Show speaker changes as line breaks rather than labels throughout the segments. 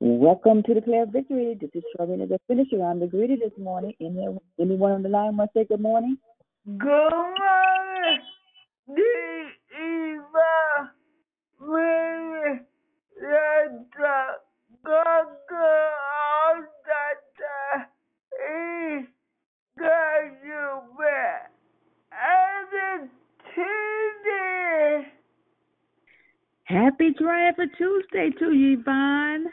Welcome to Declare Victory. This is Sharina, the finisher. I'm the greeter this morning. Any, anyone on the line want to say good morning?
Good morning.
Happy Driver Tuesday to you, Yvonne.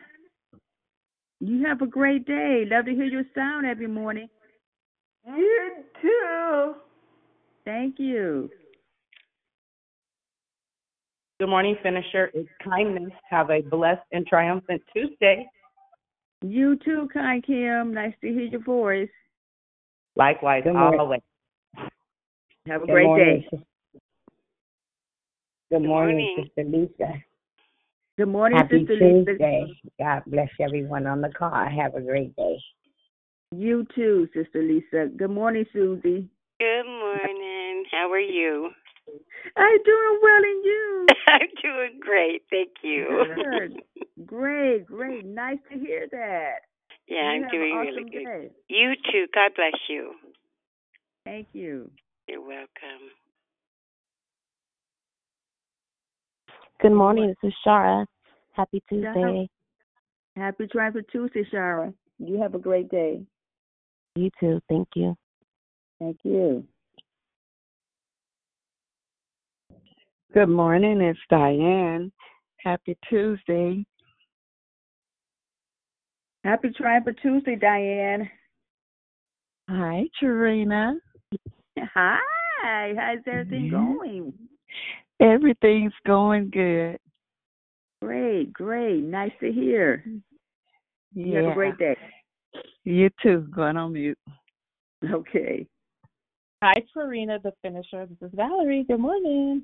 You have a great day. Love to hear your sound every morning.
You too.
Thank you.
Good morning, finisher. It's kindness. Have a blessed and triumphant Tuesday.
You too, Kind Kim. Nice to hear your voice.
Likewise,
Good morning.
always.
Have a
Good
great
morning,
day.
sis- Good morning, Sister Lisa.
Good morning,
Happy
Sister Lisa.
Tuesday. God bless everyone on the call. Have a great day.
You too, Sister Lisa. Good morning, Susie.
Good morning. How are you?
I'm doing well, and you?
I'm doing great. Thank you.
Good. Great, great. Nice to hear that.
yeah,
you
I'm doing
awesome
really good.
day.
You too. God bless you.
Thank you.
You're welcome.
Good morning. This is Shara. Happy
Shara.
Tuesday.
Happy Triumphant Tuesday, Shara. You have a great day.
You too. Thank you.
Thank you.
Good morning, it's Diane. Happy Tuesday.
Happy Triumphant Tuesday, Diane.
Hi, Trina.
Hi. How's everything going?
Everything's going good.
Great, great. Nice to hear. You have a great day.
You too. Going on mute.
Okay.
Hi, Farina, the finisher. This is Valerie. Good morning.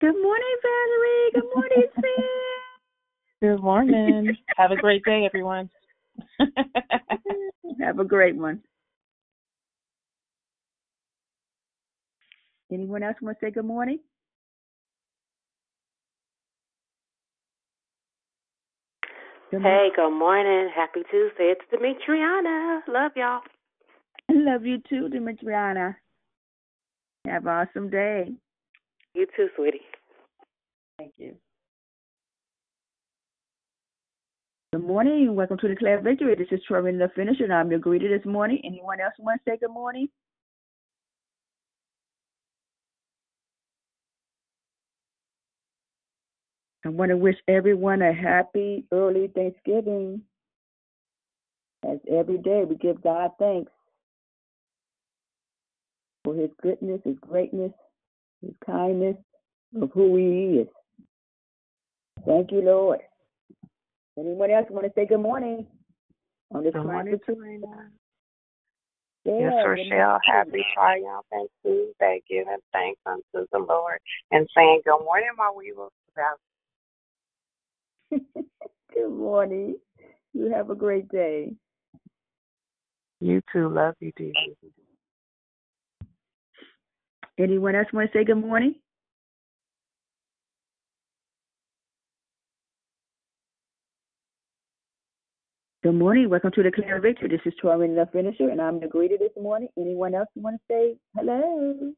Good morning, Valerie. Good morning, Sam.
Good morning. Have a great day, everyone.
Have a great one. Anyone else want to say good morning? Good morning.
Hey, good morning. Happy Tuesday. It's Demetriana. Love y'all.
I love you too, Demetriana. Have an awesome day.
You too, sweetie.
Thank you. Good morning. Welcome to Declare Victory. This is Trevor the Finisher, and I'm your greeter this morning. Anyone else want to say good morning? I want to wish everyone a happy early Thanksgiving. As every day we give God thanks for his goodness, his greatness, his kindness, of who he is. Thank you, Lord. Anyone else want to say good morning? On this
Good morning, Serena.
Yeah,
Yes, Rochelle. Happy triumphant Tuesday. Giving thanks unto the Lord and saying good morning while we were.
Good morning. You have a great day.
You too. Love you, dear.
Anyone else want to say good morning? Good morning. Welcome to the Declare Victory. This is Troy the Finisher, and I'm the greeter this morning. Anyone else want to say hello?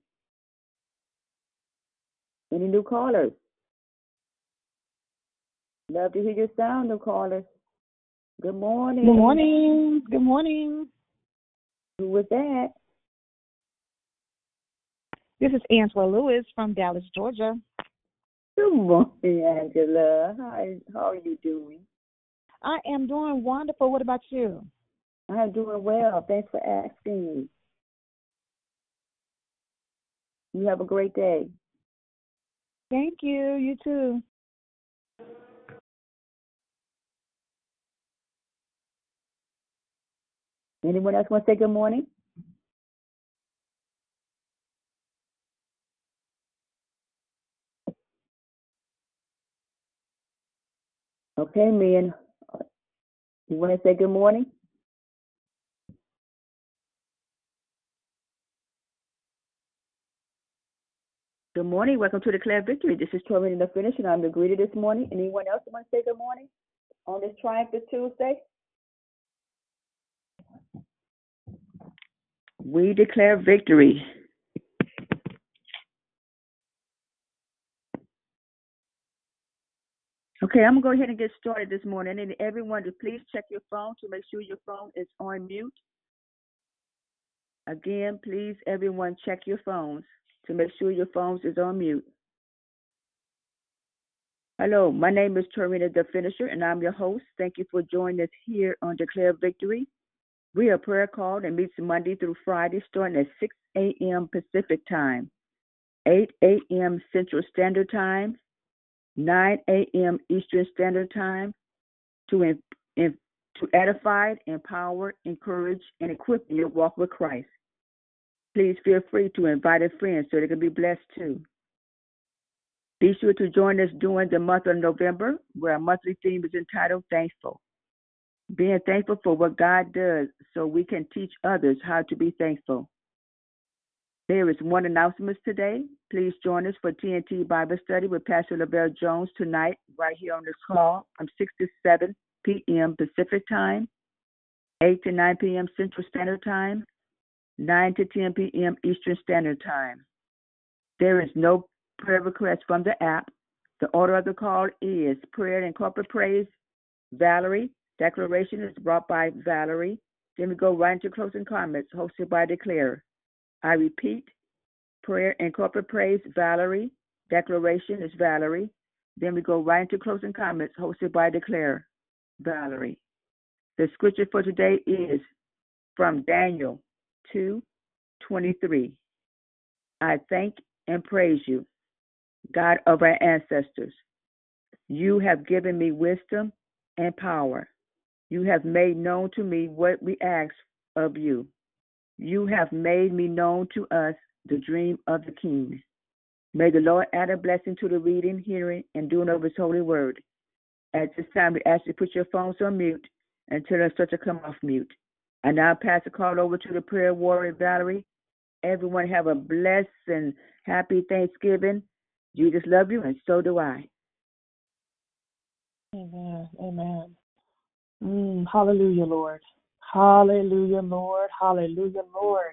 Any new callers? Love to hear your sound, new callers. Good morning.
Good morning. Good morning.
Who was that?
This is Angela Lewis from Dallas, Georgia.
Good morning, Angela. How, how are you doing?
I am doing wonderful. What about you?
I'm doing well. Thanks for asking. You have a great day.
Thank you. You too.
Anyone else want to say good morning? Okay, men, You want to say good morning? Good morning. Welcome to Declare Victory. This is Torrin the Finish, and I'm the greeter this morning. Anyone else want to say good morning on this Triumphant Tuesday? We declare victory. Okay, I'm gonna go ahead and get started this morning. And everyone, please check your phone to make sure your phone is on mute. Again, please, everyone, check your phones to make sure your phones is on mute. Hello, my name is Torina the Finisher, and I'm your host. Thank you for joining us here on Declare Victory. We are prayer called and meets Monday through Friday, starting at 6 a.m. Pacific Time, 8 a.m. Central Standard Time, 9 a.m. Eastern Standard Time, to in, in, to edify, empower, encourage, and equip your walk with Christ. Please feel free to invite a friend so they can be blessed too. Be sure to join us during the month of November, where our monthly theme is entitled Thankful. Being thankful for what God does so we can teach others how to be thankful. There is one announcement today. Please join us for TNT Bible Study with Pastor Lavelle Jones tonight, right here on this call from 6 to 7 p.m. Pacific Time, 8 to 9 p.m. Central Standard Time, 9 to 10 p.m. Eastern Standard Time. There is no prayer request from the app. The order of the call is prayer and corporate praise. Valerie, declaration is brought by Valerie. Then we go right into closing comments hosted by Declare. I repeat, prayer and corporate praise, Valerie. Declaration is Valerie. Then we go right into closing comments hosted by Declare. Valerie. The scripture for today is from Daniel 2 23. I thank and praise you, God of our ancestors. You have given me wisdom and power. You have made known to me what we ask of you. You have made me known to us the dream of the king. May the Lord add a blessing to the reading, hearing, and doing of his holy word. At this time, we ask you to put your phones on mute until the instructor come off mute. I now pass the call over to the prayer warrior, Valerie. Everyone have a blessed and happy Thanksgiving. Jesus love you, and so do I.
Amen. Amen. Mm, hallelujah, Lord. Hallelujah, Lord. Hallelujah, Lord.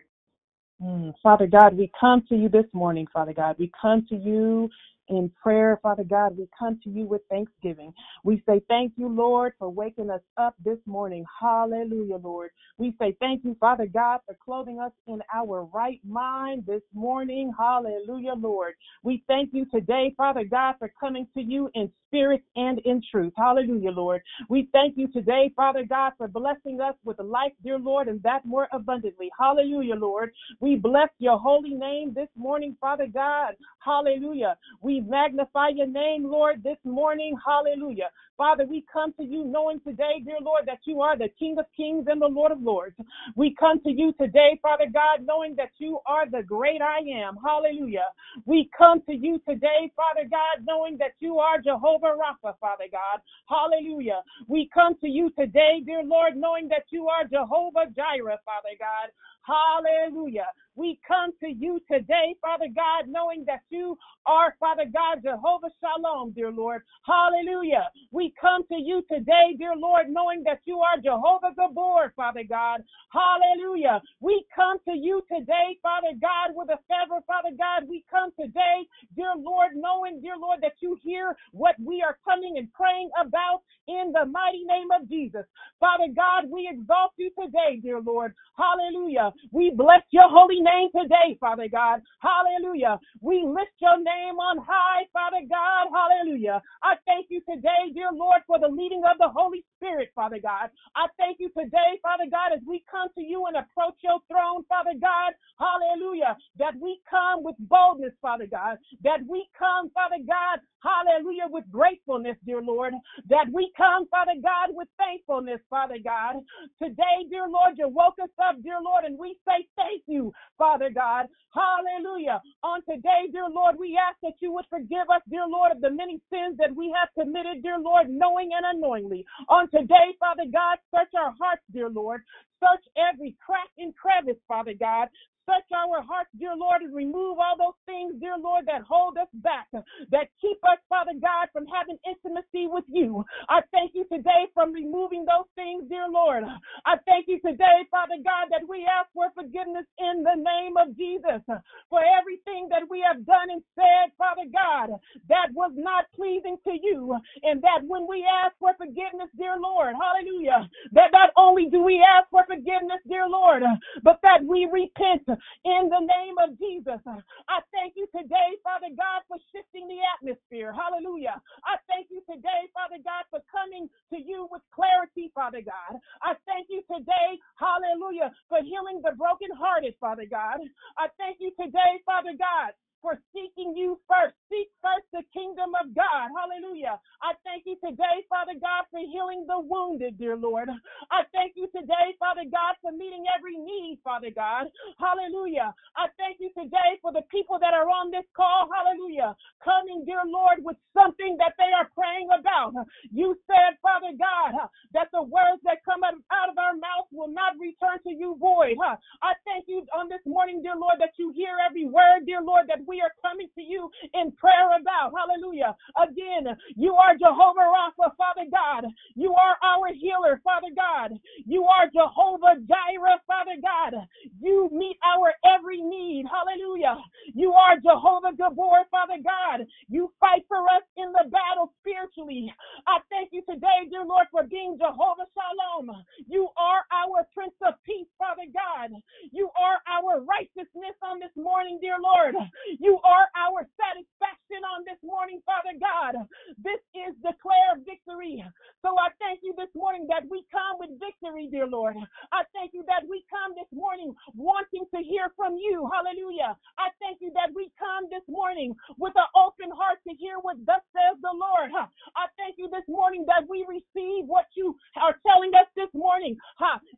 Mm, Father God, we come to you this morning, Father God. We come to you in prayer, Father God. We come to you with thanksgiving. We say thank you, Lord, for waking us up this morning. Hallelujah, Lord. We say thank you, Father God, for clothing us in our right mind this morning. Hallelujah, Lord. We thank you today, Father God, for coming to you in spirit and in truth. Hallelujah, Lord. We thank you today, Father God, for blessing us with life, dear Lord, and that more abundantly. Hallelujah, Lord. We bless your holy name this morning, Father God. Hallelujah. We magnify your name, Lord, this morning. Hallelujah. Father, we come to you knowing today, dear Lord, that you are the King of kings and the Lord of lords. We come to you today, Father God, knowing that you are the great I am. Hallelujah. We come to you today, Father God, knowing that you are Jehovah Rapha, Father God. Hallelujah. We come to you today, dear Lord, knowing that you are Jehovah Jireh, Father God. Hallelujah. We come to you today, Father God, knowing that you are, Father God, Jehovah Shalom, dear Lord. Hallelujah. We come to you today, dear Lord, knowing that you are Jehovah Gibbor, Father God. Hallelujah. We come to you today, Father God, with a favor, Father God. We come today, dear Lord, knowing, dear Lord, that you hear what we are coming and praying about in the mighty name of Jesus. Father God, we exalt you today, dear Lord. Hallelujah. We bless your holy name today, Father God. Hallelujah. We lift your name on high, Father God. Hallelujah. I thank you today, dear Lord, for the leading of the Holy Spirit, Father God. I thank you today, Father God, as we come to you and approach your throne, Father God. Hallelujah. That we come with boldness, Father God. That we come, Father God. Hallelujah. With gratefulness, dear Lord. That we come, Father God, with thankfulness, Father God. Today, dear Lord, you woke us up, dear Lord, and we say thank you, Father God. Hallelujah. On today, dear Lord, we ask that you would forgive us, dear Lord, of the many sins that we have committed, dear Lord, knowing and unknowingly. On today, Father God, search our hearts, dear Lord. Search every crack and crevice, Father God. Search our hearts, dear Lord, and remove all those things, dear Lord, that hold us back, that keep us, Father God, from having intimacy with you. I thank you today from removing those things, dear Lord. I thank you today, Father God, that we ask for forgiveness in the name of Jesus for everything that we have done and said, Father God, that was not pleasing to you. And that when we ask for forgiveness, dear Lord, hallelujah, that not only do we ask for forgiveness, dear Lord, but that we repent in the name of Jesus. Uh, I thank you today, Father God, for shifting the atmosphere. Hallelujah. I thank you today, Father God, for coming to you with clarity, Father God. I thank you today, hallelujah, for healing the brokenhearted, Father God. I thank you today, Father God, for seeking you first Seek first the kingdom of God. Hallelujah. I thank you today, Father God, for healing the wounded, dear Lord. I thank you today, Father God, for meeting every need, Father God. Hallelujah. I thank you today for the people that are on this call. Hallelujah. Coming, dear Lord, with something that they are praying about. You said, Father God, that the words that come out of our mouth will not return to you void. I thank you on this morning, dear Lord, that you hear every word, dear Lord, that we are coming to you in prayer about. Hallelujah. Again, you are Jehovah Rapha, Father God. You are our healer, Father God. You are Jehovah Jireh, Father God. You meet our every need. Hallelujah. You are Jehovah Gibbor, Father God. You fight for us in the battle spiritually. I thank you today, dear Lord, for being Jehovah Shalom. You are our Prince of Peace, Father God. You are our righteousness on this morning, dear Lord. You are our satisfaction on this morning, Father God. This is declare victory. So I thank you this morning that we come with victory, dear Lord. I thank you that we come this morning wanting to hear from you. Hallelujah. I thank you that we come this morning with an open heart to hear what thus says the Lord. I thank you this morning that we receive what you are telling us this morning.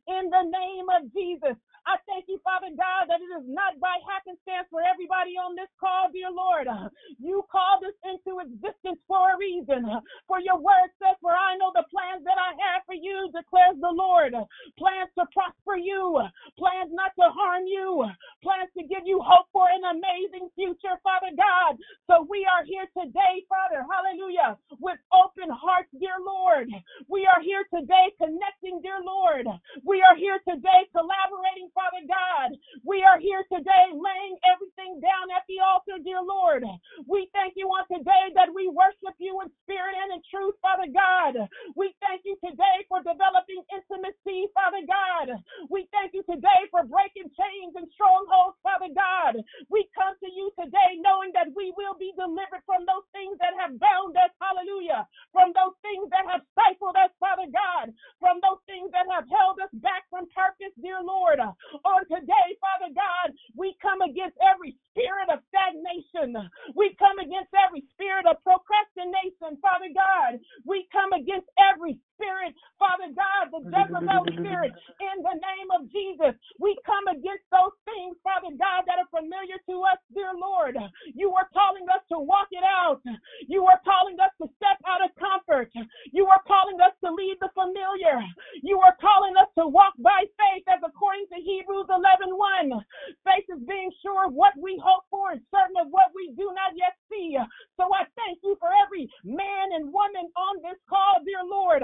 In the name of Jesus. I thank you, Father God, that it is not by happenstance for everybody on this call, dear Lord. You called us into existence for a reason. For your word says, For I know the plans that I have for you, declares the Lord. Plans to prosper you, plans not to harm you, plans to give you hope for an amazing future, Father God. So we are here today, Father, hallelujah, with open hearts, dear Lord. We are here today connecting, dear Lord. We are here today collaborating Father God. We are here today laying everything down at the altar, dear Lord. We thank you on today that we worship you in spirit and in truth, Father God. We thank you today for developing intimacy, Father God. We thank you today for breaking chains and strongholds, Father God. We come to you today knowing that we will be delivered from those things that have bound us, hallelujah, from those things that have stifled us, Father God, from those things that have held us back from purpose, dear Lord. On today, Father God, we come against every spirit of stagnation. We come against every spirit of procrastination, Father God. We come against every spirit, Father God, the Jezebel spirit, in the name of Jesus. We come against those things, Father God, that are familiar to us, dear Lord. You are calling us to walk it out. You are calling us to step out of comfort. You are calling us to leave the familiar. You are calling us to walk by faith according to Hebrews 11 1. Faith is being sure of what we hope for and certain of what we do not yet see. So I thank you for every man and woman on this call, dear Lord.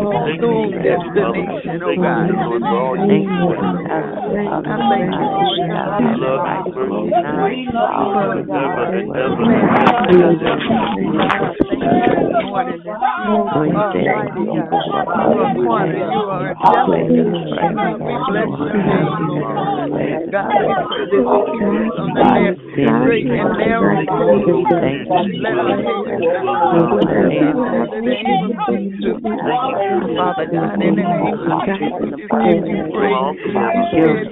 God. Thank you. In the name of Jesus. Father, to your word. We give you praise.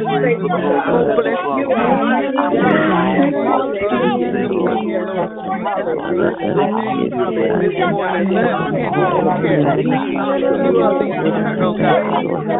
You thank you, Lord God, for our children, Lord, oh God, and they cover them from as they go through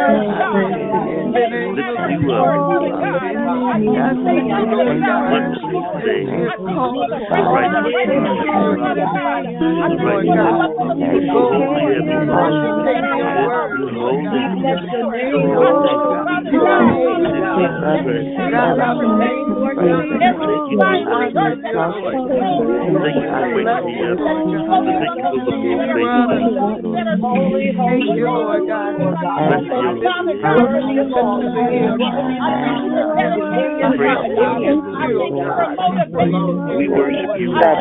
Jesus, you. us keep us Giving you glory and honor. Thank you, Lord Thank you, Lord God. We worship you. I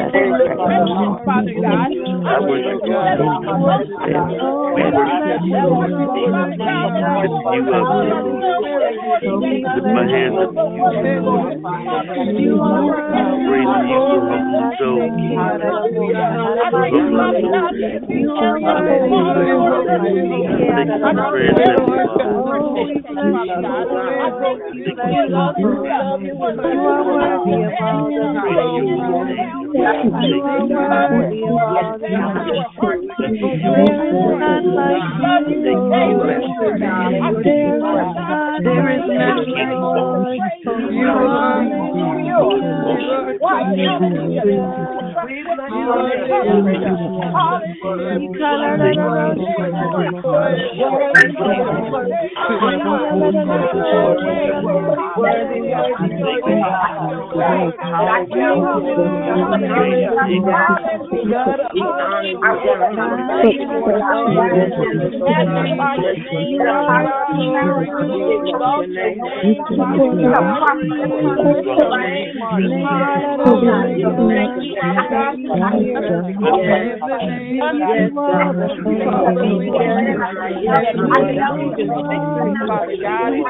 worship you. We worship you. Lift you up. Lift my hands up to you. Praising you for humble soul. Thank you for prayers that Hallelujah. Yes, Thank you, I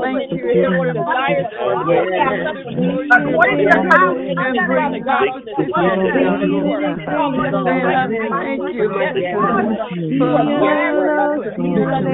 thank you for you for.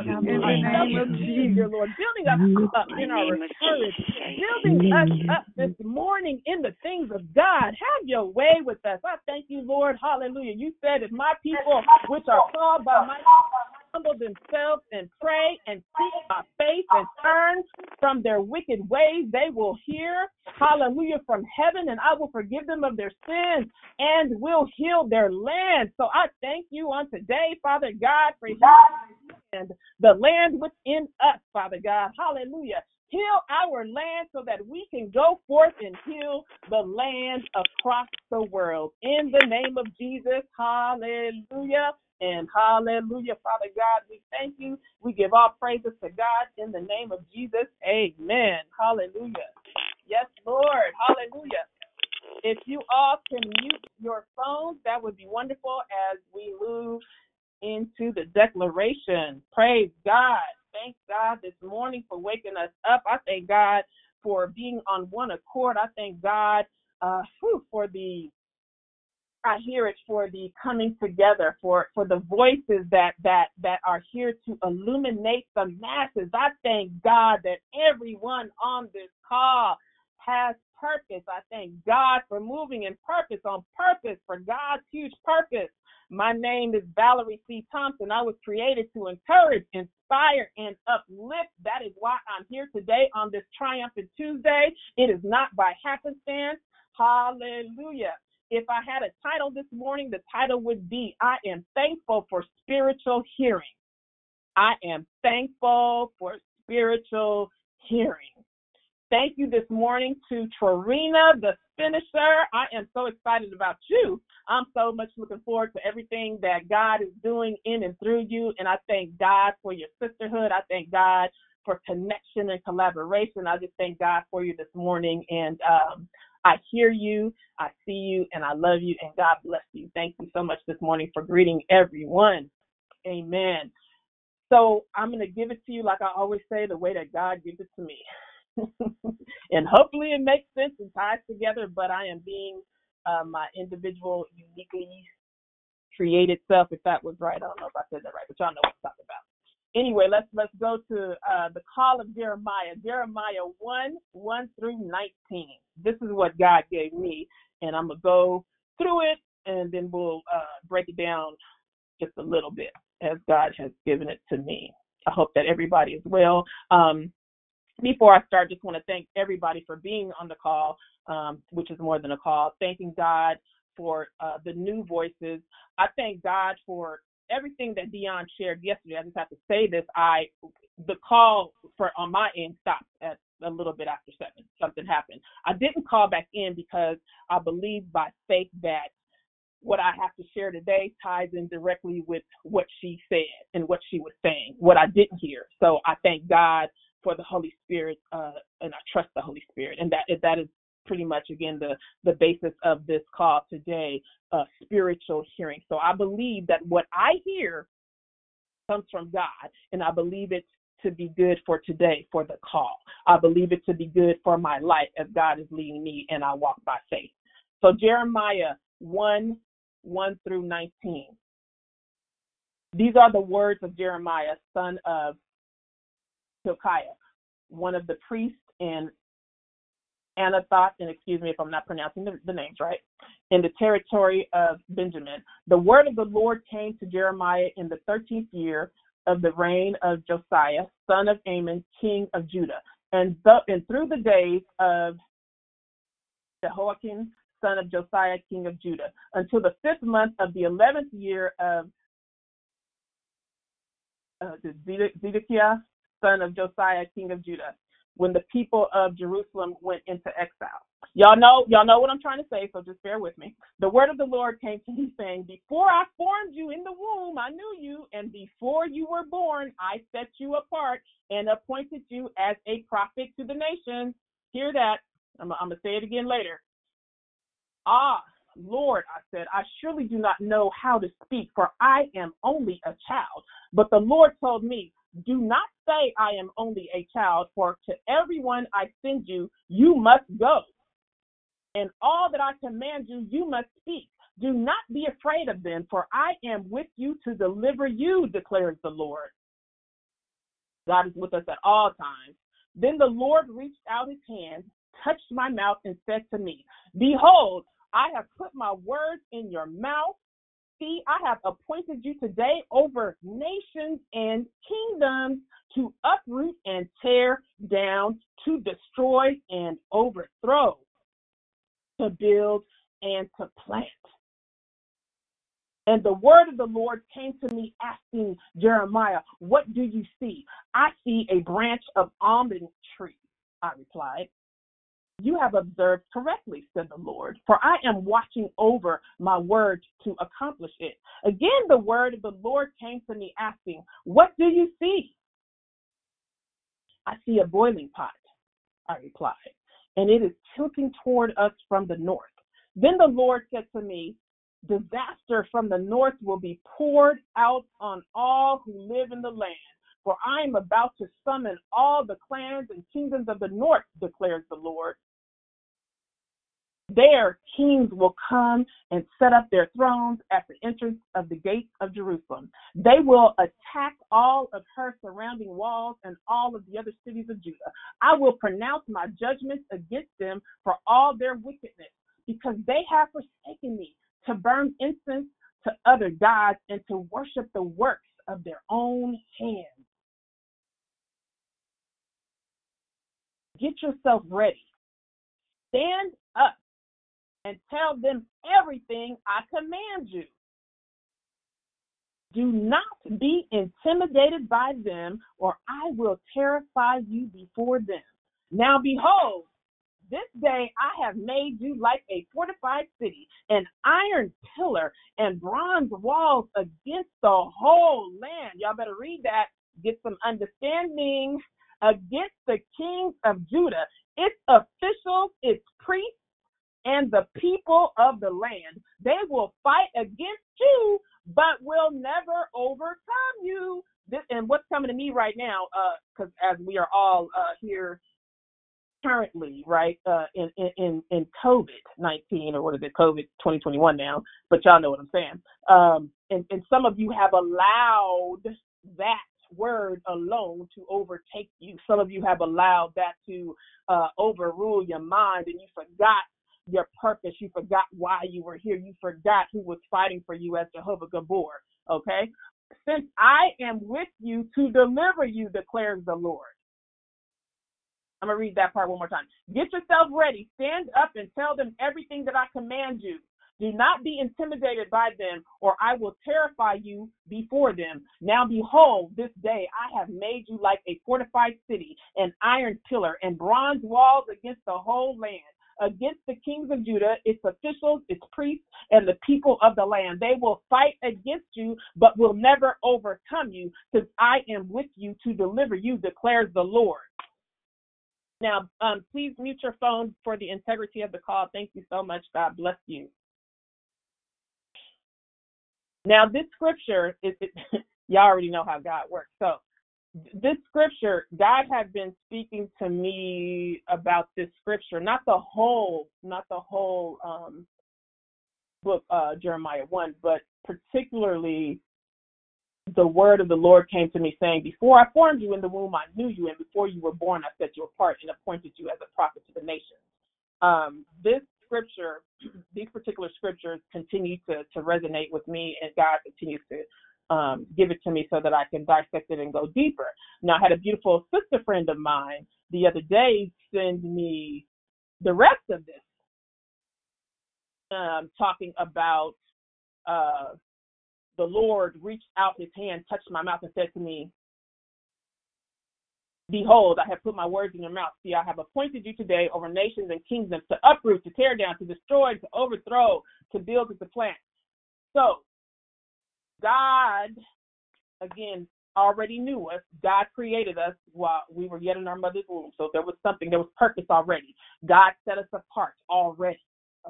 in the name of Jesus, Lord. Building us up in our courage, building us up this morning in the things of God. Have your way with us. I thank you, Lord. Hallelujah. You said, if my people, which are called by my name," humble themselves and pray and seek by faith and turn from their wicked ways, they will hear, hallelujah, from heaven, and I will forgive them of their sins and will heal their land. So I thank you on today, Father God, for healing the land within us, Father God. Hallelujah heal our land so that we can go forth and heal the land across the world. In the name of Jesus, hallelujah. And hallelujah, Father God, we thank you. We give all praises to God in the name of Jesus. Amen. Hallelujah. Yes, Lord. Hallelujah. If you all can mute your phones, that would be wonderful as we move into the declaration. Praise God. Thank God this morning for
waking us up. I thank God for being on one accord.
I thank God uh, whew, for the
I hear it for the coming together, for for the voices that that that are here to illuminate the masses. I thank God that everyone on
this call has purpose. I thank God for moving in purpose on purpose for God's huge purpose. My name is Valerie C. Thompson. I was created to encourage, inspire, and uplift. That is why I'm here today on this triumphant
Tuesday. It is not by happenstance. Hallelujah. If I had a title this morning, the
title would be I am thankful for spiritual hearing. I am thankful for spiritual hearing.
Thank you this morning to Trina, the finisher. I am so excited about you. I'm so much looking forward to everything that God is doing in and through you. And I thank God for your sisterhood. I thank God for connection and collaboration. I just thank God for you this morning. And um, I hear you, I see you, and I love you, and God bless you. Thank you so much this morning for greeting everyone. Amen. So I'm going to give it to you, like I always say, the way that God gives it to me. and hopefully it makes sense and ties together, but I am being uh, my individual, uniquely created self,
if that was right. I don't know if I said that right, but y'all know what I'm talking about anyway, let's let's go to uh, the call of Jeremiah, Jeremiah
one one through nineteen. This is what God gave me, and
I'm gonna go through it, and then we'll uh, break it down just a little bit as God has given it to me. I hope that everybody is well. Um, before I start, just want to thank everybody for being on the call, um, which is more than a call. Thanking God for uh, the new voices. I thank God for everything that Dion shared yesterday. I just have to say this. I the call for on my end stopped at a little bit after seven. Something happened. I didn't call back in because I believe by faith that what I have to share today ties in directly with what she said and what she was saying, what I didn't hear. So I thank God for the Holy Spirit, uh, and I trust the Holy Spirit, and that that is pretty much again the the basis of this call today, uh, spiritual hearing. So I believe that what I hear comes from God, and I believe it to be good for today for the call. I believe it to be good for my life as God is leading me, and I walk by faith. So Jeremiah one 1 through 19. These are the words of Jeremiah, son of Hilkiah, one of the priests in Anathoth, and excuse me if I'm not pronouncing the, the, names right, in the territory of Benjamin. The word of the Lord came to Jeremiah in the 13th year of the reign of Josiah, son of Amon, king of Judah. And, the, and through the days of Jehoiakim, son of Josiah, king of Judah, until the fifth month of the eleventh year of uh, Zedekiah, son of Josiah, king of Judah, when the people of Jerusalem went into exile. Y'all know, y'all know what I'm trying to say, so just bear with me. The word of the Lord came to me saying, Before I formed you in the womb, I knew you, and before you were born, I set you apart and appointed you as a prophet to the nations. Hear that. I'm, I'm going to say it again later. Ah, Lord, I said, I surely do not know how to speak, for I am only a child. But the Lord told me, Do not say I am only a child, for to everyone I send you, you must go. And all that I command you, you must speak. Do not be afraid of them, for I am with you to deliver you, declares the Lord. God is with us at all times. Then the Lord reached out his hand, touched my mouth, and said to me, Behold, I have put my words in your mouth. See, I have appointed you today over nations and kingdoms to uproot and tear down, to destroy and overthrow, to build and to plant. And the word of the Lord came to me asking Jeremiah, What do you see? I see a branch of almond tree, I replied. You have observed correctly, said the Lord, for I am watching over my word to accomplish it. Again, the word of the Lord came to me asking, What do you see? I see a boiling pot, I replied, and it is tilting toward us from the north. Then the Lord said to me, Disaster from the north will be poured out on all who live in the land. For I am about to summon all the clans and kingdoms of the north, declares the Lord. There, kings will come and set up their thrones at the entrance of the gates of Jerusalem. They will attack all of her surrounding walls and all of the other cities of Judah. I will pronounce my judgments against them for all their wickedness, because they have forsaken me to burn incense to other gods and to worship the works of their own hands. Get yourself ready. Stand up and tell them everything I command you. Do not be intimidated by them, or I will terrify you before them. Now, behold, this day I have made you like a fortified city, an iron pillar and bronze walls against the whole land. Y'all better read that, get some understanding. Against the kings of Judah, its officials, its priests, and the people of the land. They will fight against you, but will never overcome you. This, and what's coming to me right now, because uh, as we are all uh, here currently, right, uh, in in in COVID nineteen or what is it, COVID twenty twenty one now, but y'all know what I'm saying. Um, and and some of you have allowed that word alone to overtake you. Some of you have allowed that to uh, overrule your mind, and you forgot your purpose. You forgot why you were here. You forgot who was fighting for you as Jehovah Gibbor. Okay? Since I am with you to deliver you, declares the Lord. I'm going to read that part one more time. Get yourself ready. Stand up and tell them everything that I command you. Do not be intimidated by them, or I will terrify you before them. Now behold, this day I have made you like a fortified city, an iron pillar, and bronze walls against the whole land against the kings of Judah, its officials, its priests, and the people of the land. They will fight against you, but will never overcome you, since I am with you to deliver you, declares the Lord. Now, um, please mute your phone for the integrity of the call. Thank you so much. God bless you. Now, this scripture is, it, y'all already know how God works. So, this scripture, God had been speaking to me about this scripture, not the whole, not the whole um, book, uh, Jeremiah 1, but particularly the word of the Lord came to me saying, Before I formed you in the womb, I knew you, and before you were born, I set you apart and appointed you as a prophet to the nations. Um, this scripture, these particular scriptures continue to, to resonate with me, and God continues to um, give it to me so that I can dissect it and go deeper. Now, I had a beautiful sister friend of mine the other day send me the rest of this, um, talking about uh, the Lord reached out his hand, touched my mouth, and said to me, Behold, I have put my words in your mouth. See, I have appointed you today over nations and kingdoms to uproot, to tear down, to destroy, to overthrow, to build, to plant. So, God, again, already knew us. God created us while we were yet in our mother's womb. So there was something, there was purpose already. God set us apart already.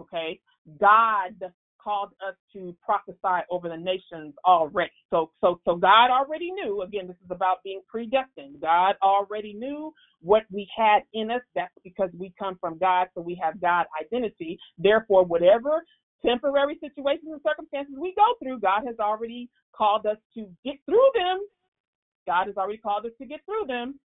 Okay. God called us to prophesy over the nations already. So so so God already knew. Again, this is about being predestined. God already knew what we had in us. That's because we come from God, so we have God identity. Therefore, whatever temporary situations and circumstances we go through, God has already called us to get through them. God has already called us to get through them.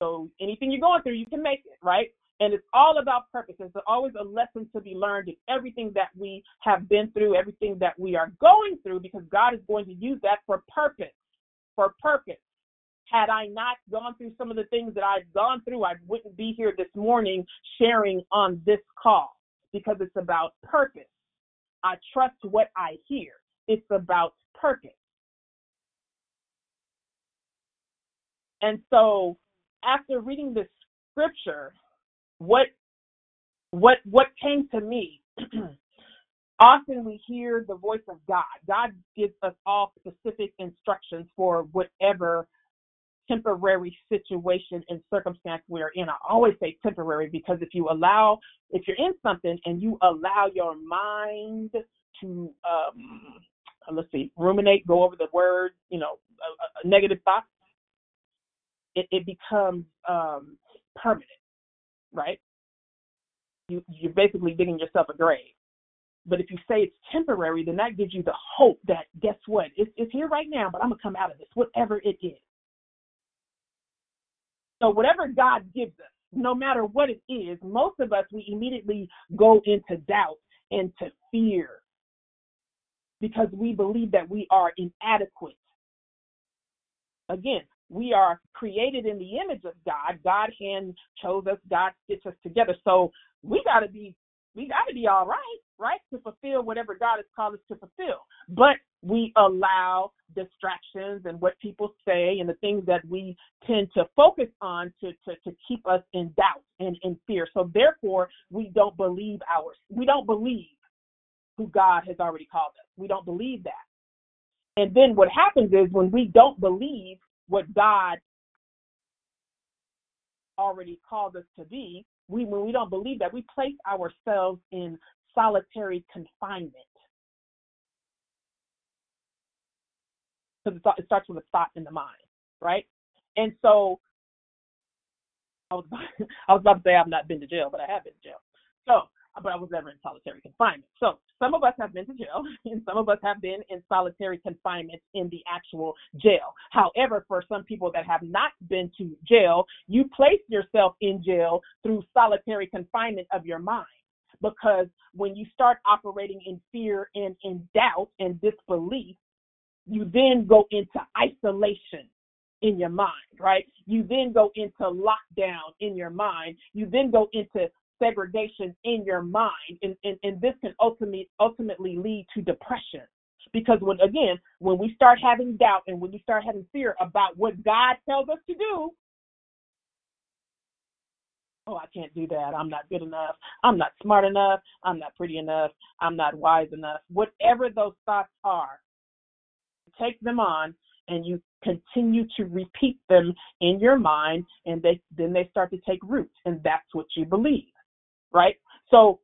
So anything you're going through, you can make it, right? And it's all about purpose. There's always a lesson to be learned in everything that we have been through, everything that we are going through, because God is going to use that for purpose. For purpose. Had I not gone through some of the things that I've gone through, I wouldn't be here this morning sharing on this call because it's about purpose. I trust what I hear. It's about purpose. And so after reading this scripture, what what what came to me often we hear the voice of God. God gives us all specific instructions for whatever temporary situation and circumstance we're in. I always say temporary because if you allow, if you're in something and you allow your mind to, um, let's see, ruminate, go over the word, you know, a, a negative thoughts, it, it becomes um, permanent, right? You, you're basically digging yourself a grave. But if you say it's temporary, then that gives you the hope that guess what? It's, it's here right now, but I'm gonna come out of this, whatever it is. So whatever God gives us, no matter what it is, most of us we immediately go into doubt and to fear because we believe that we are inadequate. Again, we are created in the image of God. God hand chose us, God stitched us together. So we gotta be we gotta be all right, right? To fulfill whatever God has called us to fulfill. But we allow distractions and what people say and the things that we tend to focus on to, to, to keep us in doubt and in fear. So therefore, we don't believe ours. We don't believe who God has already called us. We don't believe that. And then what happens is when we don't believe what God already called us to be, we when we don't believe that, we place ourselves in solitary confinement. Because it starts with a thought in the mind, right? And so I was about, I was about to say I've not been to jail, but I have been to jail. So, but I was never in solitary confinement. So some of us have been to jail, and some of us have been in solitary confinement in the actual jail. However, for some people that have not been to jail, you place yourself in jail through solitary confinement of your mind. Because when you start operating in fear and in doubt and disbelief, you then go into isolation. in your mind, right? You then go into lockdown in your mind. You then go into segregation in your mind, and, and, and this can ultimately ultimately lead to depression. Because when again, when we start having doubt and when we start having fear about what God tells us to do, oh, I can't do that. I'm not good enough. I'm not smart enough. I'm not pretty enough. I'm not wise enough. Whatever those thoughts are, take them on and you continue to repeat them in your mind and they then they start to take root and that's what you believe right? So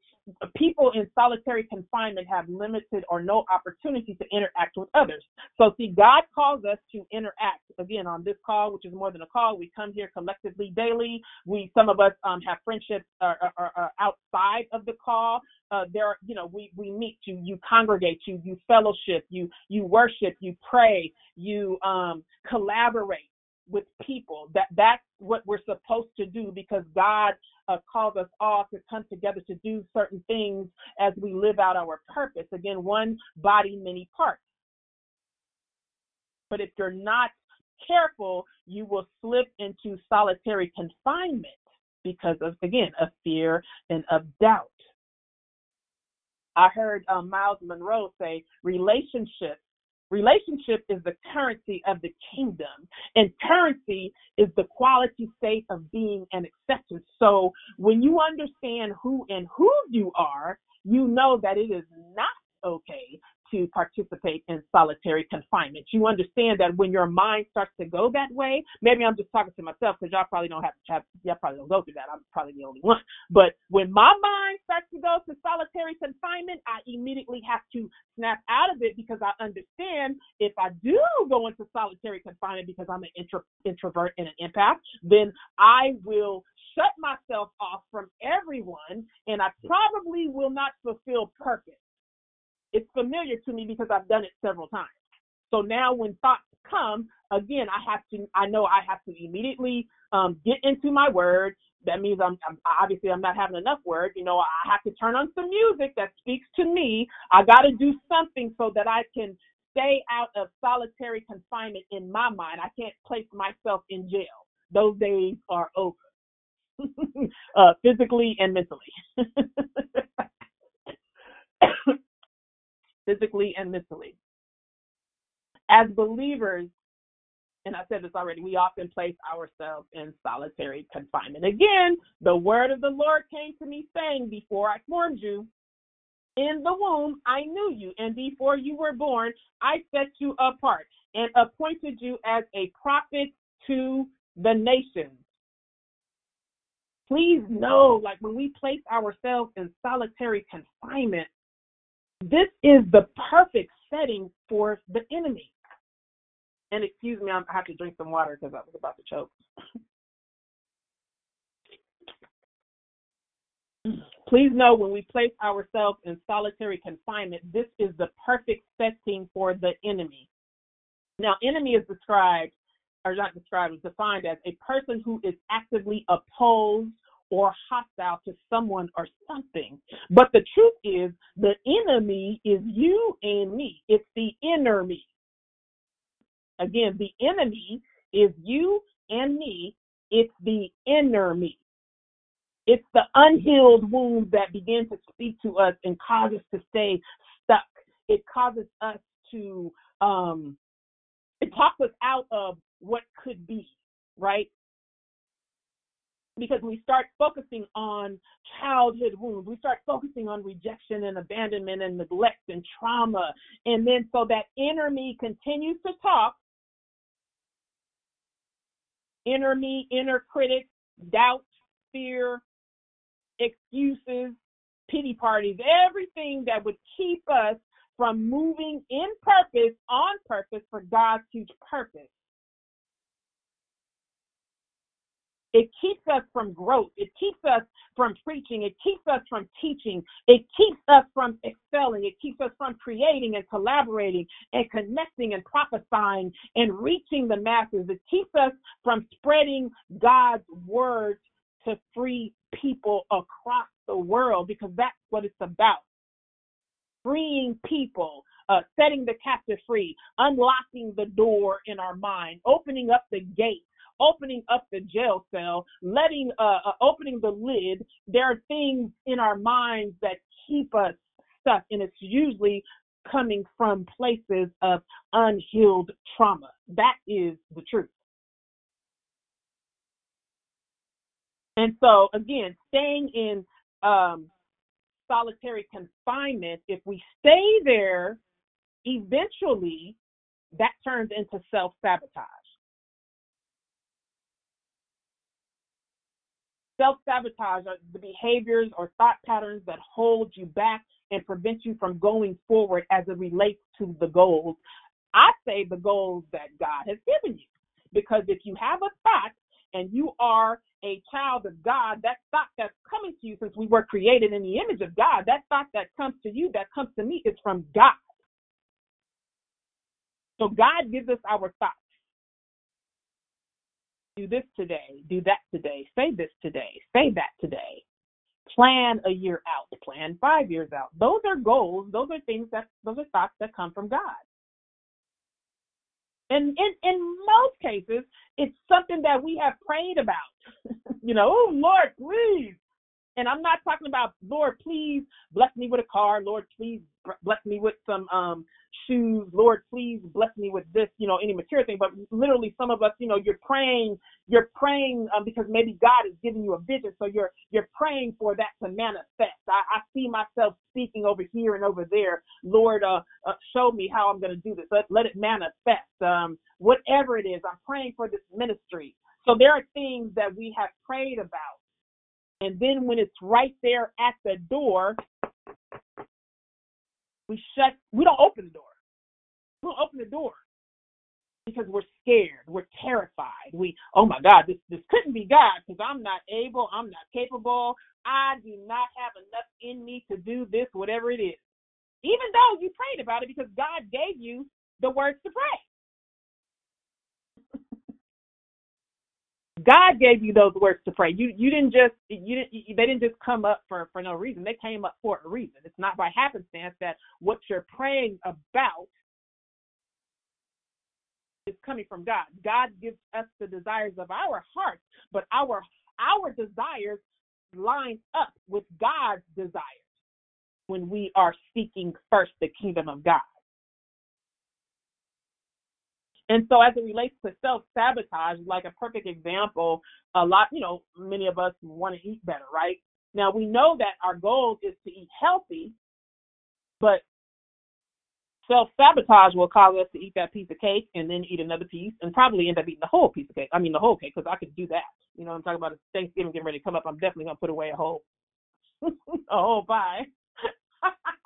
people in solitary confinement have limited or no opportunity to interact with others. So, see, God calls us to interact. Again, on this call, which is more than a call, we come here collectively daily. We, some of us, um, have friendships uh, uh, uh, outside of the call. Uh, there, are, you know, we we meet you, you congregate, you you fellowship, you you worship, you pray, you um, collaborate with people. That that's what we're supposed to do because God uh, calls us all to come together to do certain things as we live out our purpose. Again, one body, many parts. But if you're not careful, you will slip into solitary confinement because of again of fear and of doubt. I heard um, Myles Munroe say relationships Relationship is the currency of the kingdom, and currency is the quality state of being and acceptance. So when you understand who and who you are, you know that it is not okay to participate in solitary confinement. You understand that when your mind starts to go that way, maybe I'm just talking to myself because y'all probably don't have, to have y'all probably don't go through that. I'm probably the only one. But when my mind starts to go to solitary confinement, I immediately have to snap out of it because I understand if I do go into solitary confinement because I'm an intro, introvert and an empath, then I will shut myself off from everyone and I probably will not fulfill purpose it's familiar to me because I've done it several times. So now when thoughts come, again, I have to, I know I have to immediately um, get into my word. That means I'm, I'm obviously I'm not having enough word. You know, I have to turn on some music that speaks to me. I got to do something so that I can stay out of solitary confinement in my mind. I can't place myself in jail. Those days are over, uh, physically and mentally. physically and mentally. As believers, and I said this already, we often place ourselves in solitary confinement. Again, the word of the Lord came to me saying, Before I formed you in the womb, I knew you, and before you were born, I set you apart and appointed you as a prophet to the nations. Please know, like when we place ourselves in solitary confinement, this is the perfect setting for the enemy. And excuse me, I have to drink some water because I was about to choke. Please know when we place ourselves in solitary confinement, this is the perfect setting for the enemy. Now, enemy is described, or not described, is defined as a person who is actively opposed or hostile to someone or something. But the truth is, the enemy is you and me. It's the inner me. Again, the enemy is you and me. It's the inner me. It's the unhealed wounds that begin to speak to us and cause us to stay stuck. It causes us to, um, it talks us out of what could be, right? Because we start focusing on childhood wounds, we start focusing on rejection and abandonment and neglect and trauma. And then so that inner me continues to talk. Inner me, inner critic, doubt, fear, excuses, pity parties, everything that would keep us from moving in purpose, on purpose for God's huge purpose. It keeps us from growth. It keeps us from preaching. It keeps us from teaching. It keeps us from excelling. It keeps us from creating and collaborating and connecting and prophesying and reaching the masses. It keeps us from spreading God's word to free people across the world because that's what it's about. Freeing people uh, setting the captive free, unlocking the door in our mind, opening up the gate opening up the jail cell, letting uh, uh, opening the lid. There are things in our minds that keep us stuck, and it's usually coming from places of unhealed trauma. That is the truth. And so, again, staying in um, solitary confinement, if we stay there, eventually that turns into self sabotage. Self sabotage are the behaviors or thought patterns that hold you back and prevent you from going forward as it relates to the goals. I say the goals that God has given you. Because if you have a thought and you are a child of God, that thought that's coming to you, since we were created in the image of God, that thought that comes to you, that comes to me, is from God. So God gives us our thoughts. Do this today, do that today, say this today, say that today. Plan a year out, plan five years out. Those are goals, those are things that those are thoughts that come from God. And in, in most cases, it's something that we have prayed about. you know, oh Lord, please. And I'm not talking about Lord, please bless me with a car. Lord, please bless me with some um shoes. Lord, please bless me with this, you know, any material thing. But literally, some of us, you know, you're praying, you're praying um, because maybe God is giving you a vision, so you're you're praying for that to manifest. I, I see myself speaking over here and over there. Lord, uh, uh show me how I'm going to do this. Let let it manifest. Um, whatever it is, I'm praying for this ministry. So there are things that we have prayed about, and then when it's right there at the door, we shut, we don't open the door. We don't open the door because we're scared, we're terrified. We, oh my God, this this couldn't be God because I'm not able, I'm not capable, I do not have enough in me to do this, whatever it is. Even though you prayed about it because God gave you the words to pray. God gave you those words to pray. You you didn't just you didn't they didn't just come up for for no reason. They came up for a reason. It's not by happenstance that what you're praying about is coming from God. God gives us the desires of our hearts, but our our desires line up with God's desires when we are seeking first the kingdom of God. And so, as it relates to self sabotage, like a perfect example, a lot, you know, many of us want to eat better, right? Now, we know that our goal is to eat healthy, but self sabotage will cause us to eat that piece of cake and then eat another piece and probably end up eating the whole piece of cake. I mean, the whole cake, because I could do that. You know, I'm talking about Thanksgiving getting ready to come up. I'm definitely going to put away a whole, a whole pie.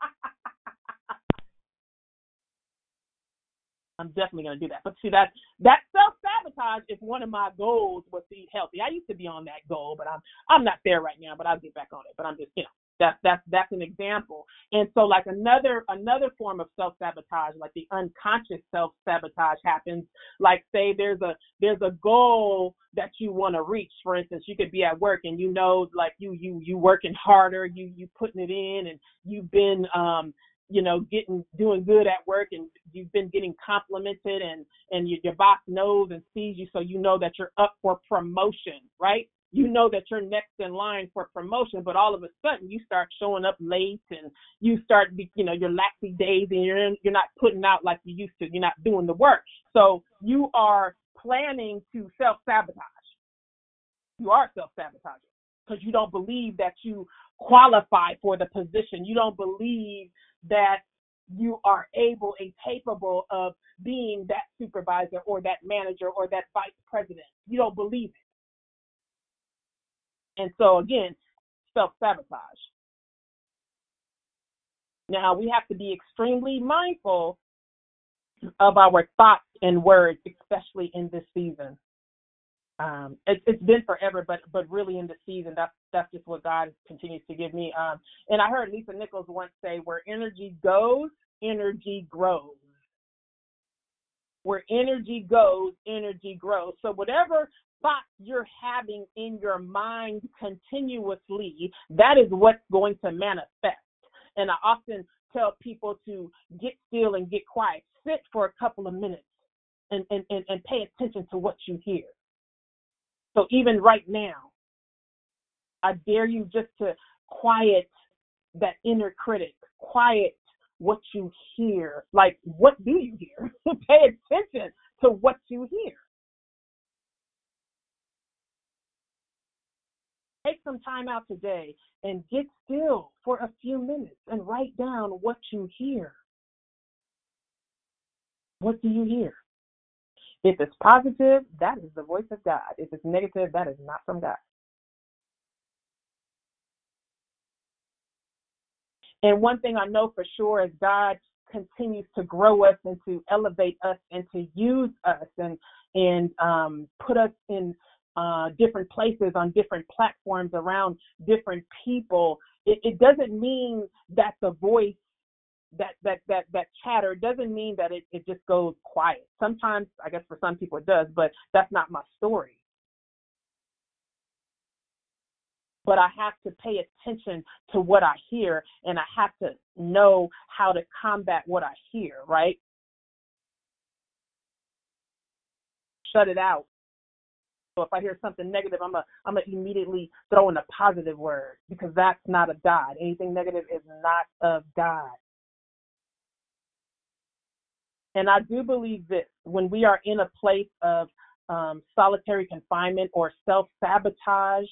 I'm definitely going to do that. But see that that self sabotage is one of my goals was to eat healthy. I used to be on that goal, but I'm I'm not there right now. But I'll get back on it. But I'm just you know that's that's that's an example. And so like another another form of self sabotage, like the unconscious self sabotage happens. Like say there's a there's a goal that you want to reach. For instance, you could be at work and you know like you you you working harder, you you putting it in, and you've been um you know getting doing good at work and you've been getting complimented and and your, your boss knows and sees you so you know that you're up for promotion right? You know that you're next in line for promotion but all of a sudden you start showing up late and you start you know your laxy days and you're you're not putting out like you used to you're not doing the work. So you are planning to self sabotage you are self sabotaging because you don't believe that you qualify for the position. You don't believe that you are able and capable of being that supervisor or that manager or that vice president. You don't believe it. And so, again, self sabotage. Now, we have to be extremely mindful of our thoughts and words, especially in this season um, it, has been forever, but but really in the season, that's that's just what God continues to give me. Um, and I heard Lisa Nichols once say, "Where energy goes, energy grows. Where energy goes, energy grows." So whatever thoughts you're having in your mind continuously, that is what's going to manifest. And I often tell people to get still and get quiet. Sit for a couple of minutes and, and, and, and pay attention to what you hear. So even right now, I dare you just to quiet that inner critic, quiet what you hear. Like, what do you hear? pay attention to what you hear. Take some time out today and get still for a few minutes and write down what you hear. What do you hear? If it's positive, that is the voice of God. If it's negative, that is not from God. And one thing I know for sure is God continues to grow us and to elevate us and to use us and and um, put us in uh, different places on different platforms around different people. It, it doesn't mean that the voice that that that that chatter doesn't mean that it, it just goes quiet. Sometimes I guess for some people it does, but that's not my story. But I have to pay attention to what I hear and I have to know how to combat what I hear, right? Shut it out. So if I hear something negative, I'm a I'm gonna immediately throw in a positive word because that's not of God. Anything negative is not of God. And I do believe that when we are in a place of um, solitary confinement or self sabotage,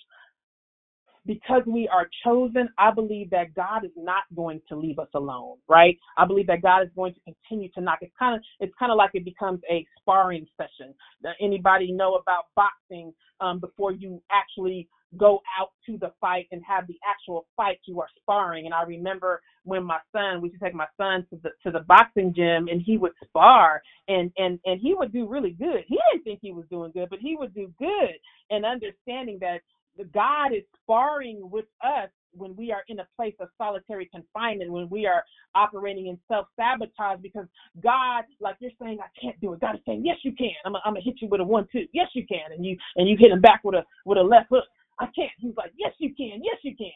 because we are chosen, I believe that God is not going to leave us alone, right? I believe that God is going to continue to knock. It's kind of it's kind of like it becomes a sparring session. Anybody know about boxing um, before you actually go out to the fight and have the actual fight you are sparring and i remember when my son we used to take my son to the to the boxing gym and he would spar and and and he would do really good he didn't think he was doing good but he would do good and understanding that god is sparring with us when we are in a place of solitary confinement, when we are operating in self sabotage, because God, like you're saying, I can't do it. God is saying, yes, you can. I'm gonna hit you with a one two. Yes, you can. And you and you hit him back with a with a left hook. I can't. He's like, yes, you can. Yes, you can.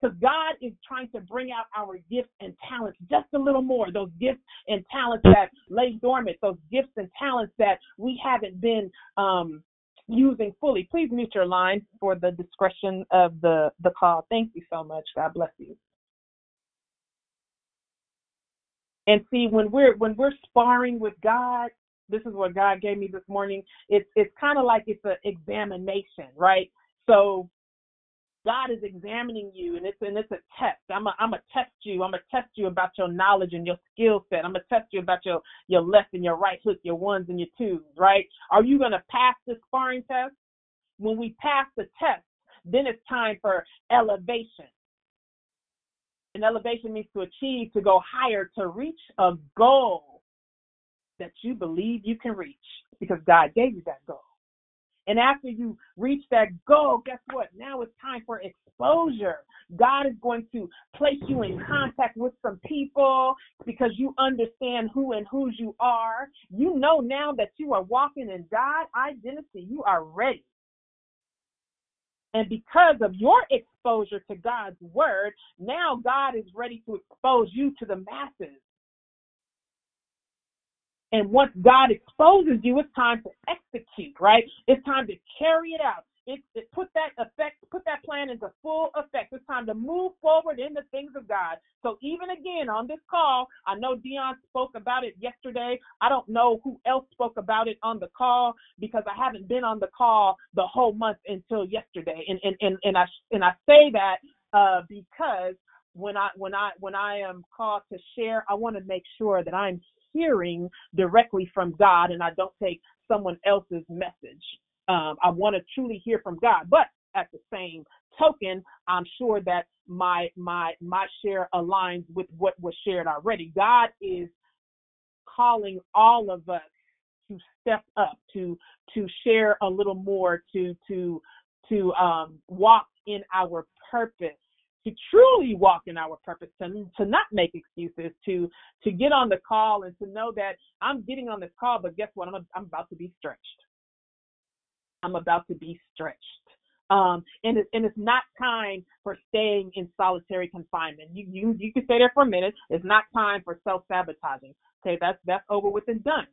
Because God is trying to bring out our gifts and talents just a little more. Those gifts and talents that lay dormant, those gifts and talents that we haven't been um, using fully. Please mute your line for the discretion of the, the call. Thank you so much. God bless you. And see, when we're when we're sparring with God, this is what God gave me this morning. It's it's kind of like it's an examination, right? So God is examining you, and it's and it's a test. I'm a, I'm gonna test you. I'm gonna test you about your knowledge and your skill set. I'm gonna test you about your your left and your right hook, your ones and your twos. Right? Are you gonna pass the sparring test? When we pass the test, then it's time for elevation. And elevation means to achieve, to go higher, to reach a goal that you believe you can reach because God gave you that goal. And after you reach that goal, guess what? Now it's time for exposure. God is going to place you in contact with some people because you understand who and whose you are. You know now that you are walking in God identity. You are ready. And because of your exposure to God's word, now God is ready to expose you to the masses. And once God exposes you, it's time to execute, right? It's time to carry it out. It, it put that effect, put that plan into full effect. It's time to move forward in the things of God. So even again on this call, I know Dion spoke about it yesterday. I don't know who else spoke about it on the call because I haven't been on the call the whole month until yesterday. And and and, and I and I say that uh, because when I when I when I am called to share, I want to make sure that I'm hearing directly from God and I don't take someone else's message. Um, I want to truly hear from God, but at the same token, I'm sure that my my my share aligns with what was shared already. God is calling all of us to step up, to to share a little more, to to to um, walk in our purpose to truly walk in our purpose, to, to not make excuses, to to get on the call and to know that I'm getting on this call, but guess what? I'm I'm about to be stretched. I'm about to be stretched. Um, and it's and it's not time for staying in solitary confinement. You you you can stay there for a minute. It's not time for self sabotaging. Okay, that's that's over with and done.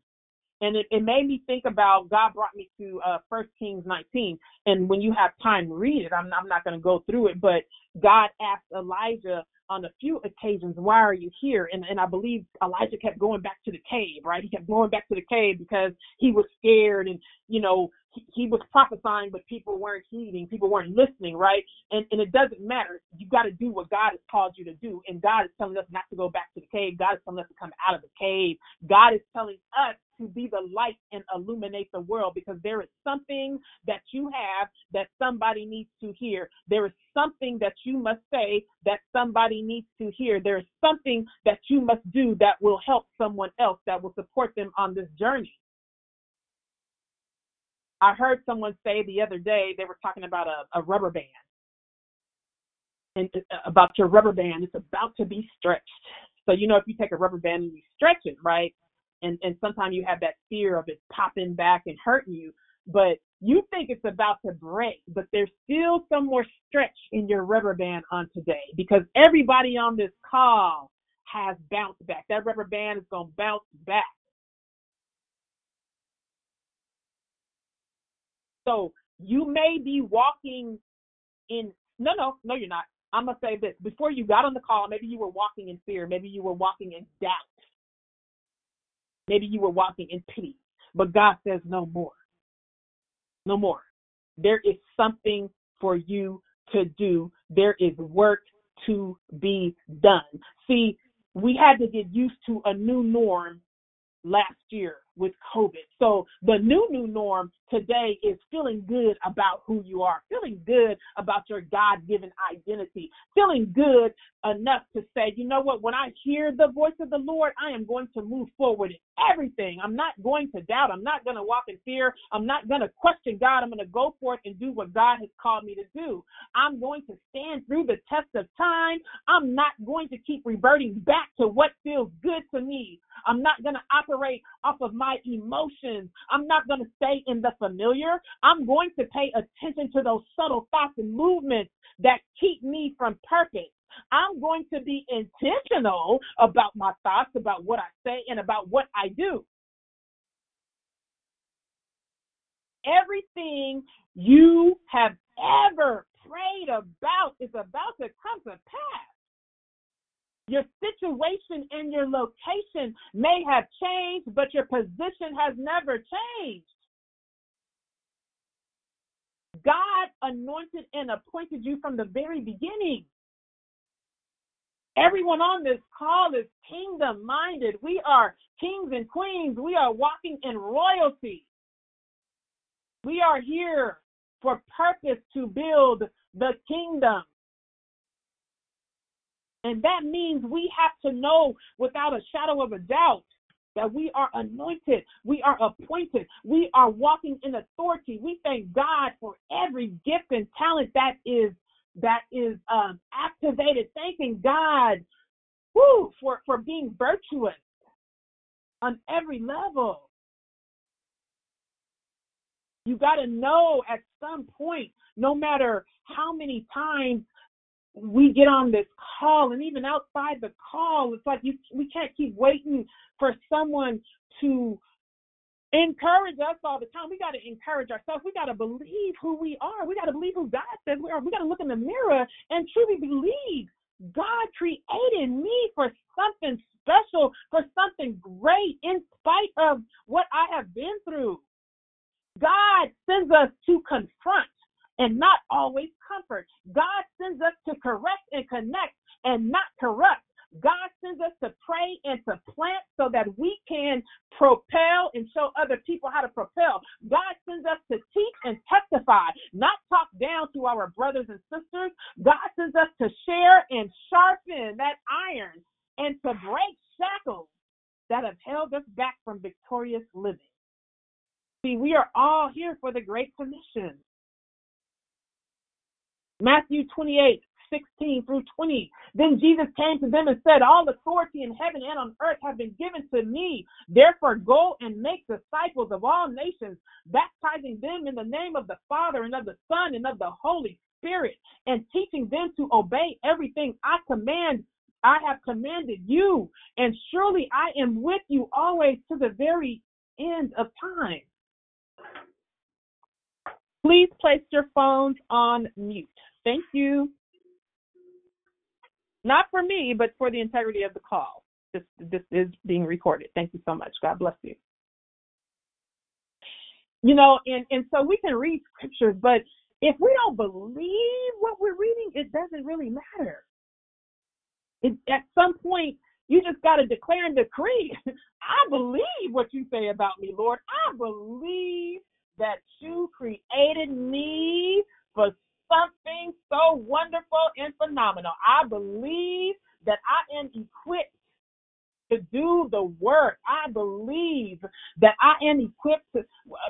And it, it made me think about God brought me to uh Kings 19. And when you have time, read it. I'm I'm not going to go through it, but God asked Elijah on a few occasions, why are you here? And and I believe Elijah kept going back to the cave, right? He kept going back to the cave because he was scared and you know he, was prophesying, but people weren't heeding, people weren't listening, right? And and it doesn't matter. You got to do what God has called you to do, and God is telling us not to go back to the cave. God is telling us to come out of the cave. God is telling us to be the light and illuminate the world because there is something that you have that somebody needs to hear. There is something that you must say that somebody needs to hear. There is something that you must do that will help someone else, that will support them on this journey. I heard someone say the other day, they were talking about a, a rubber band. And uh, about your rubber band, it's about to be stretched. So, you know, if you take a rubber band and you stretch it, right? And, and sometimes you have that fear of it popping back and hurting you, but you think it's about to break, but there's still some more stretch in your rubber band on today because everybody on this call has bounced back. That rubber band is going to bounce back. So you may be walking in, no, no, no, you're not. I'm going to say this. Before you got on the call, maybe you were walking in fear. Maybe you were walking in doubt. Maybe you were walking in pity. But God says no more. No more. There is something for you to do. There is work to be done. See, we had to get used to a new norm last year with COVID. So the new new norm today is feeling good about who you are, feeling good about your God-given identity, feeling good enough to say, you know what, when I hear the voice of the Lord, I am going to move forward in everything. I'm not going to doubt. I'm not going to walk in fear. I'm not going to question God. I'm going to go forth and do what God has called me to do. I'm going to stand through the test of time. I'm not going to keep reverting back to what feels good to me. I'm not going to operate off of my emotions. I'm not going to stay in the familiar. I'm going to pay attention to those subtle thoughts and movements that keep me from purpose. I'm going to be intentional about my thoughts, about what I say, and about what I do. Everything you have ever prayed about is about to come to pass. Your situation and your location may have changed, but your position has never changed. God anointed and appointed you from the very beginning. Everyone on this call is kingdom minded. We are kings and queens. We are walking in royalty. We are here for purpose to build the kingdom. And that means we have to know without a shadow of a doubt that we are anointed, we are appointed, we are walking in authority. We thank God for every gift and talent that is that is um, activated. Thanking God whoo, for, for being virtuous on every level. You got to know at some point, no matter how many times we get on this call, and even outside the call, it's like you, we can't keep waiting for someone to encourage us all the time. We got to encourage ourselves. We got to believe who we are. We got to believe who God says we are. We got to look in the mirror and truly believe God created me for something special, for something great, in spite of what I have been through. God sends us to confront and not always comfort. God sends us to correct and connect and not corrupt. God sends us to pray and to plant so that we can propel and show other people how to propel. God sends us to teach and testify, not talk down to our brothers and sisters. God sends us to share and sharpen that iron and to break shackles that have held us back from victorious living. See, we are all here for the Great Commission. Matthew 28 16 through 20. Then Jesus came to them and said, All authority in heaven and on earth have been given to me. Therefore, go and make disciples of all nations, baptizing them in the name of the Father and of the Son and of the Holy Spirit, and teaching them to obey everything I command. I have commanded you, and surely I am with you always to the very end of time. Please place your phones on mute. Thank you. Not for me, but for the integrity of the call. This this is being recorded. Thank you so much. God bless you. You know, and and so we can read scriptures, but if we don't believe what we're reading, it doesn't really matter. It, at some point, you just got to declare and decree. I believe what you say about me, Lord. I believe that you created me for something so wonderful and phenomenal. I believe that I am equipped to do the work. I believe that I am equipped to,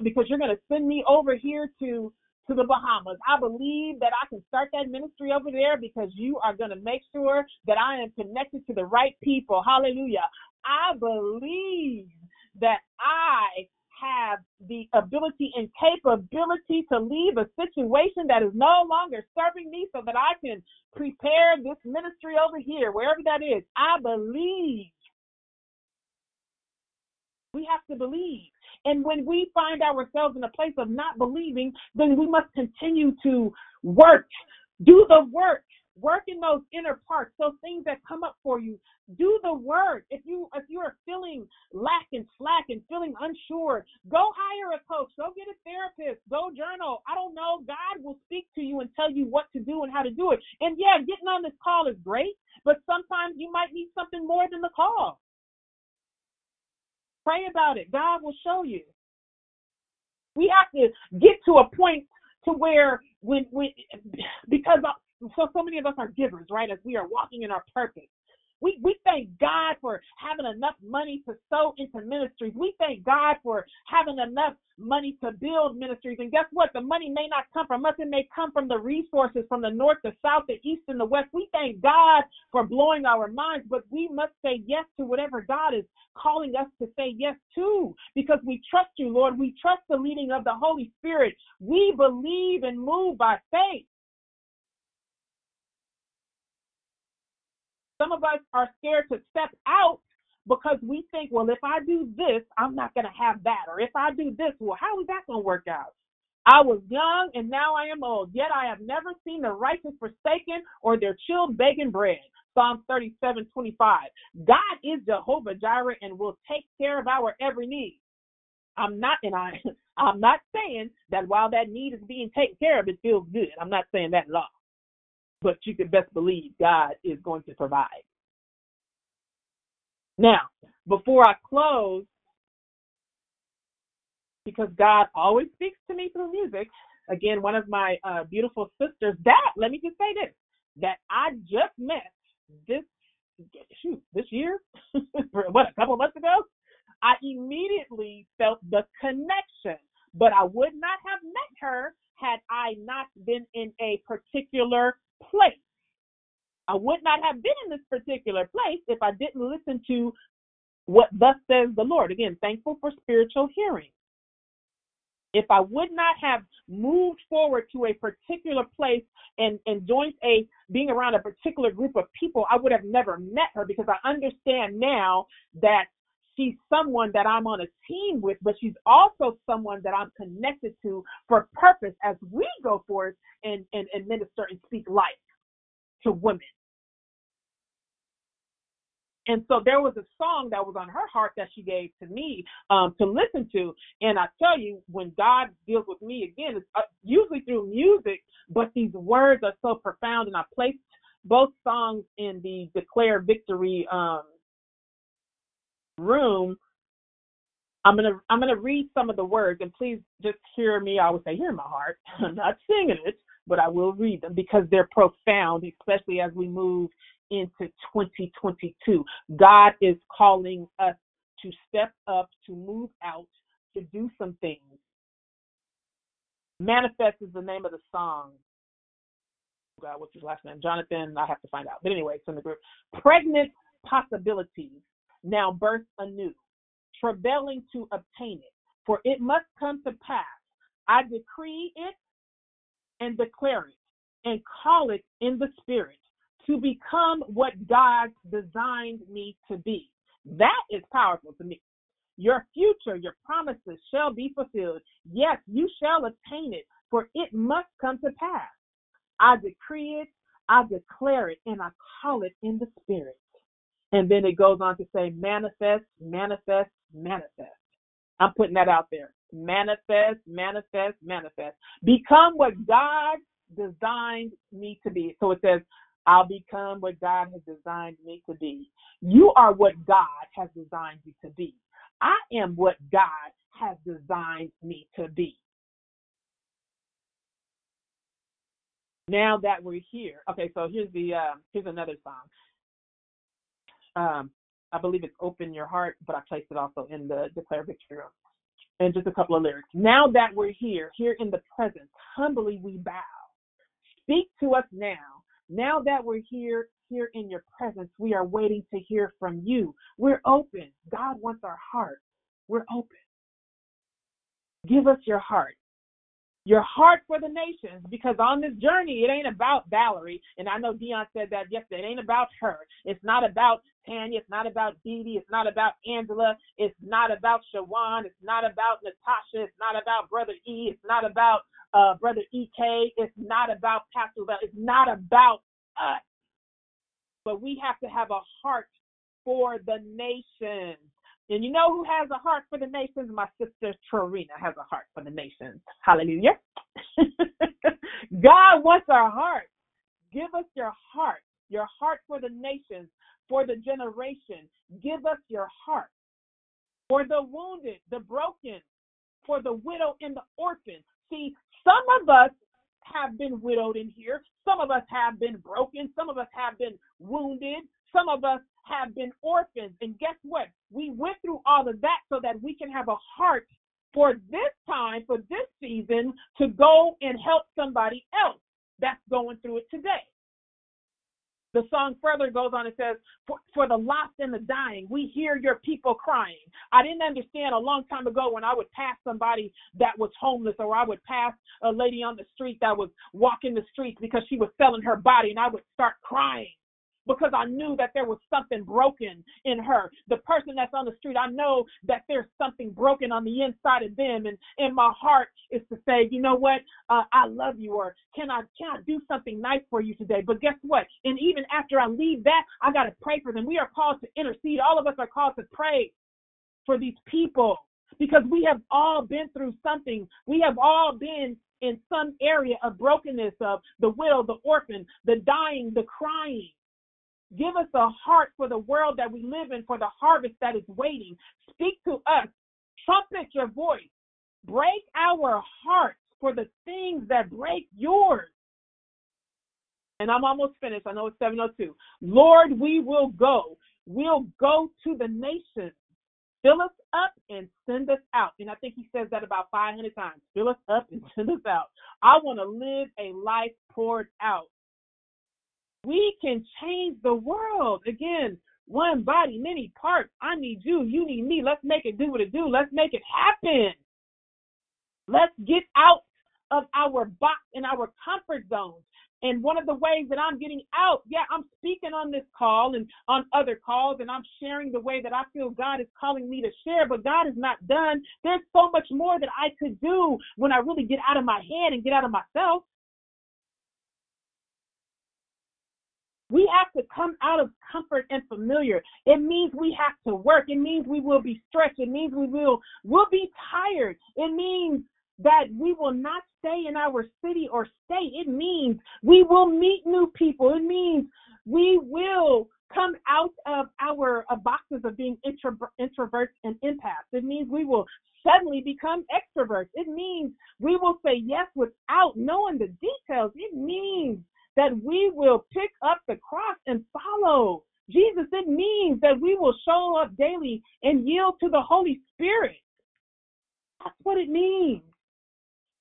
because you're going to send me over here to to the Bahamas. I believe that I can start that ministry over there because you are going to make sure that I am connected to the right people. Hallelujah. I believe that I have the ability and capability to leave a situation that is no longer serving me so that I can prepare this ministry over here, wherever that is. I believe. We have to believe. And when we find ourselves in a place of not believing, then we must continue to work, do the work, work in those inner parts, those things that come up for you. Do the work. If you if you are feeling lack and slack and feeling unsure, go hire a coach, go get a therapist, go journal. I don't know. God will speak to you and tell you what to do and how to do it. And yeah, getting on this call is great, but sometimes you might need something more than the call. Pray about it. God will show you. We have to get to a point to where when when because so so many of us are givers, right? As we are walking in our purpose. We we thank God for having enough money to sow into ministries. We thank God for having enough money to build ministries. And guess what? The money may not come from us. It may come from the resources from the north, the south, the east, and the west. We thank God for blowing our minds, but we must say yes to whatever God is calling us to say yes to because we trust you, Lord. We trust the leading of the Holy Spirit. We believe and move by faith. Some of us are scared to step out because we think, well, if I do this, I'm not going to have that. Or if I do this, well, how is that going to work out? I was young and now I am old, yet I have never seen the righteous forsaken or their children begging bread. Psalm 37 25. God is Jehovah Jireh and will take care of our every need. I'm not, and I, I'm not saying that while that need is being taken care of, it feels good. I'm not saying that at all but you can best believe God is going to provide. Now, before I close, because God always speaks to me through music, again, one of my uh, beautiful sisters, that, let me just say this, that I just met this, shoot, this year, what, a couple months ago, I immediately felt the connection, but I would not have met her had I not been in a particular place. I would not have been in this particular place if I didn't listen to what thus says the Lord. Again, thankful for spiritual hearing. If I would not have moved forward to a particular place and, and joined a being around a particular group of people, I would have never met her because I understand now that she's someone that I'm on a team with, but she's also someone that I'm connected to for purpose as we go forth and, and, and minister and speak life to women. And so there was a song that was on her heart that she gave to me um, to listen to. And I tell you, when God deals with me again, it's uh, usually through music, but these words are so profound. And I placed both songs in the Declare Victory um, room, I'm gonna I'm gonna read some of the words and please just hear me. I would say hear my heart. I'm not singing it, but I will read them because they're profound, especially as we move into 2022. God is calling us to step up, to move out, to do some things. Manifest is the name of the song. uh, what's his last name? Jonathan. I have to find out. But anyway, it's in the group. Pregnant possibilities now birth anew, travailing to obtain it. For it must come to pass. I decree it and declare it and call it in the spirit to become what God designed me to be. That is powerful to me. Your future, your promises shall be fulfilled. Yes, you shall attain it, for it must come to pass. I decree it, I declare it, and I call it in the spirit. And then it goes on to say, manifest, manifest, manifest. I'm putting that out there. Manifest, manifest, manifest. Become what God designed me to be. So it says, I'll become what God has designed me to be. You are what God has designed you to be. I am what God has designed me to be. Now that we're here, okay. So here's the uh, here's another song. Um, I believe it's "Open Your Heart," but I placed it also in the Declare Victory room. And just a couple of lyrics. Now that we're here, here in the presence, humbly we bow. Speak to us now. Now that we're here, here in your presence, we are waiting to hear from you. We're open. God wants our heart. We're open. Give us your heart. Your heart for the nations, because on this journey, it ain't about Valerie. And I know Dion said that yesterday. It ain't about her. It's not about Tanya. It's not about Dee. It's not about Angela. It's not about Shawan. It's not about Natasha. It's not about Brother E. It's not about uh, Brother EK. It's not about Pastor. It's not about us. But we have to have a heart for the nations. And you know who has a heart for the nations? My sister Trina has a heart for the nations. Hallelujah. God wants our heart. Give us your heart, your heart for the nations, for the generation. Give us your heart for the wounded, the broken, for the widow and the orphan. See, some of us have been widowed in here. Some of us have been broken. Some of us have been wounded. Some of us have been orphans. And guess what? We went through all of that so that we can have a heart for this time, for this season, to go and help somebody else that's going through it today. The song further goes on and says, for, for the lost and the dying, we hear your people crying. I didn't understand a long time ago when I would pass somebody that was homeless or I would pass a lady on the street that was walking the streets because she was selling her body and I would start crying because I knew that there was something broken in her. The person that's on the street, I know that there's something broken on the inside of them, and in my heart is to say, you know what, uh, I love you, or can I can I do something nice for you today? But guess what? And even after I leave that, I got to pray for them. We are called to intercede. All of us are called to pray for these people because we have all been through something. We have all been in some area of brokenness of the widow, the orphan, the dying, the crying. Give us a heart for the world that we live in, for the harvest that is waiting. Speak to us. Trumpet your voice. Break our hearts for the things that break yours. And I'm almost finished. I know it's 702. Lord, we will go. We'll go to the nations. Fill us up and send us out. And I think he says that about 500 times. Fill us up and send us out. I want to live a life poured out. We can change the world. Again, one body, many parts. I need you. You need me. Let's make it do what it do. Let's make it happen. Let's get out of our box and our comfort zones. And one of the ways that I'm getting out, yeah, I'm speaking on this call and on other calls, and I'm sharing the way that I feel God is calling me to share, but God is not done. There's so much more that I could do when I really get out of my head and get out of myself. We have to come out of comfort and familiar. It means we have to work. It means we will be stretched. It means we will will be tired. It means that we will not stay in our city or state. It means we will meet new people. It means we will come out of our boxes of being intro- introverts and empaths. It means we will suddenly become extroverts. It means we will say yes without knowing the details. It means that we will pick up the cross and follow. Jesus, it means that we will show up daily and yield to the Holy Spirit. That's what it means.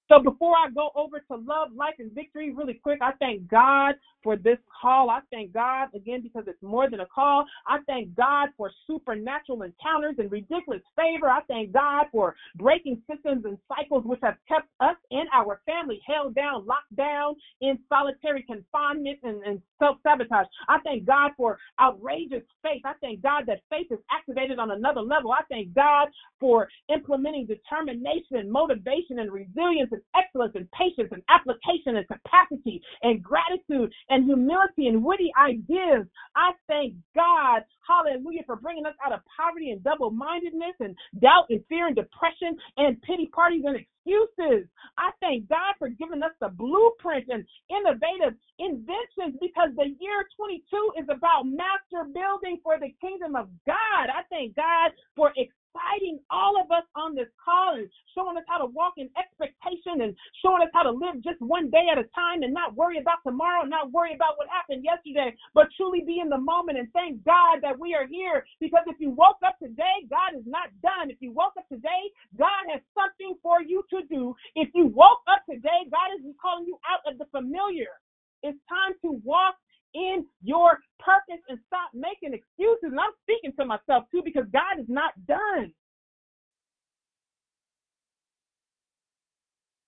So before I go over to love, life, and victory really quick, I thank God for this call. I thank God again because it's more than a call. I thank God for supernatural encounters and ridiculous favor. I thank God for breaking systems and cycles which have kept us and our family held down, locked down in solitary confinement and, and self sabotage. I thank God for outrageous faith. I thank God that faith is activated on another level. I thank God for implementing determination, motivation, and resilience and excellence and patience and application and capacity and gratitude and humility and witty ideas. I thank God, hallelujah, for bringing us out of poverty and double mindedness and doubt and fear and depression and pity parties and excuses. I thank God for giving us the blueprint and innovative inventions because the year 22 is about master building for the kingdom of God. I thank God for exciting all of us on this call and showing us how to walk in expectation and showing us how to live just one day at a time and not worry about tomorrow, not worry about what happened yesterday, but truly be in the moment and thank God that we are here. Because if you woke up today, God is not done. If you woke up today, God has something for you to do. If you woke up today, God is calling you out of the familiar. It's time to walk in your purpose and stop making excuses. And I'm speaking to myself too because God is not done.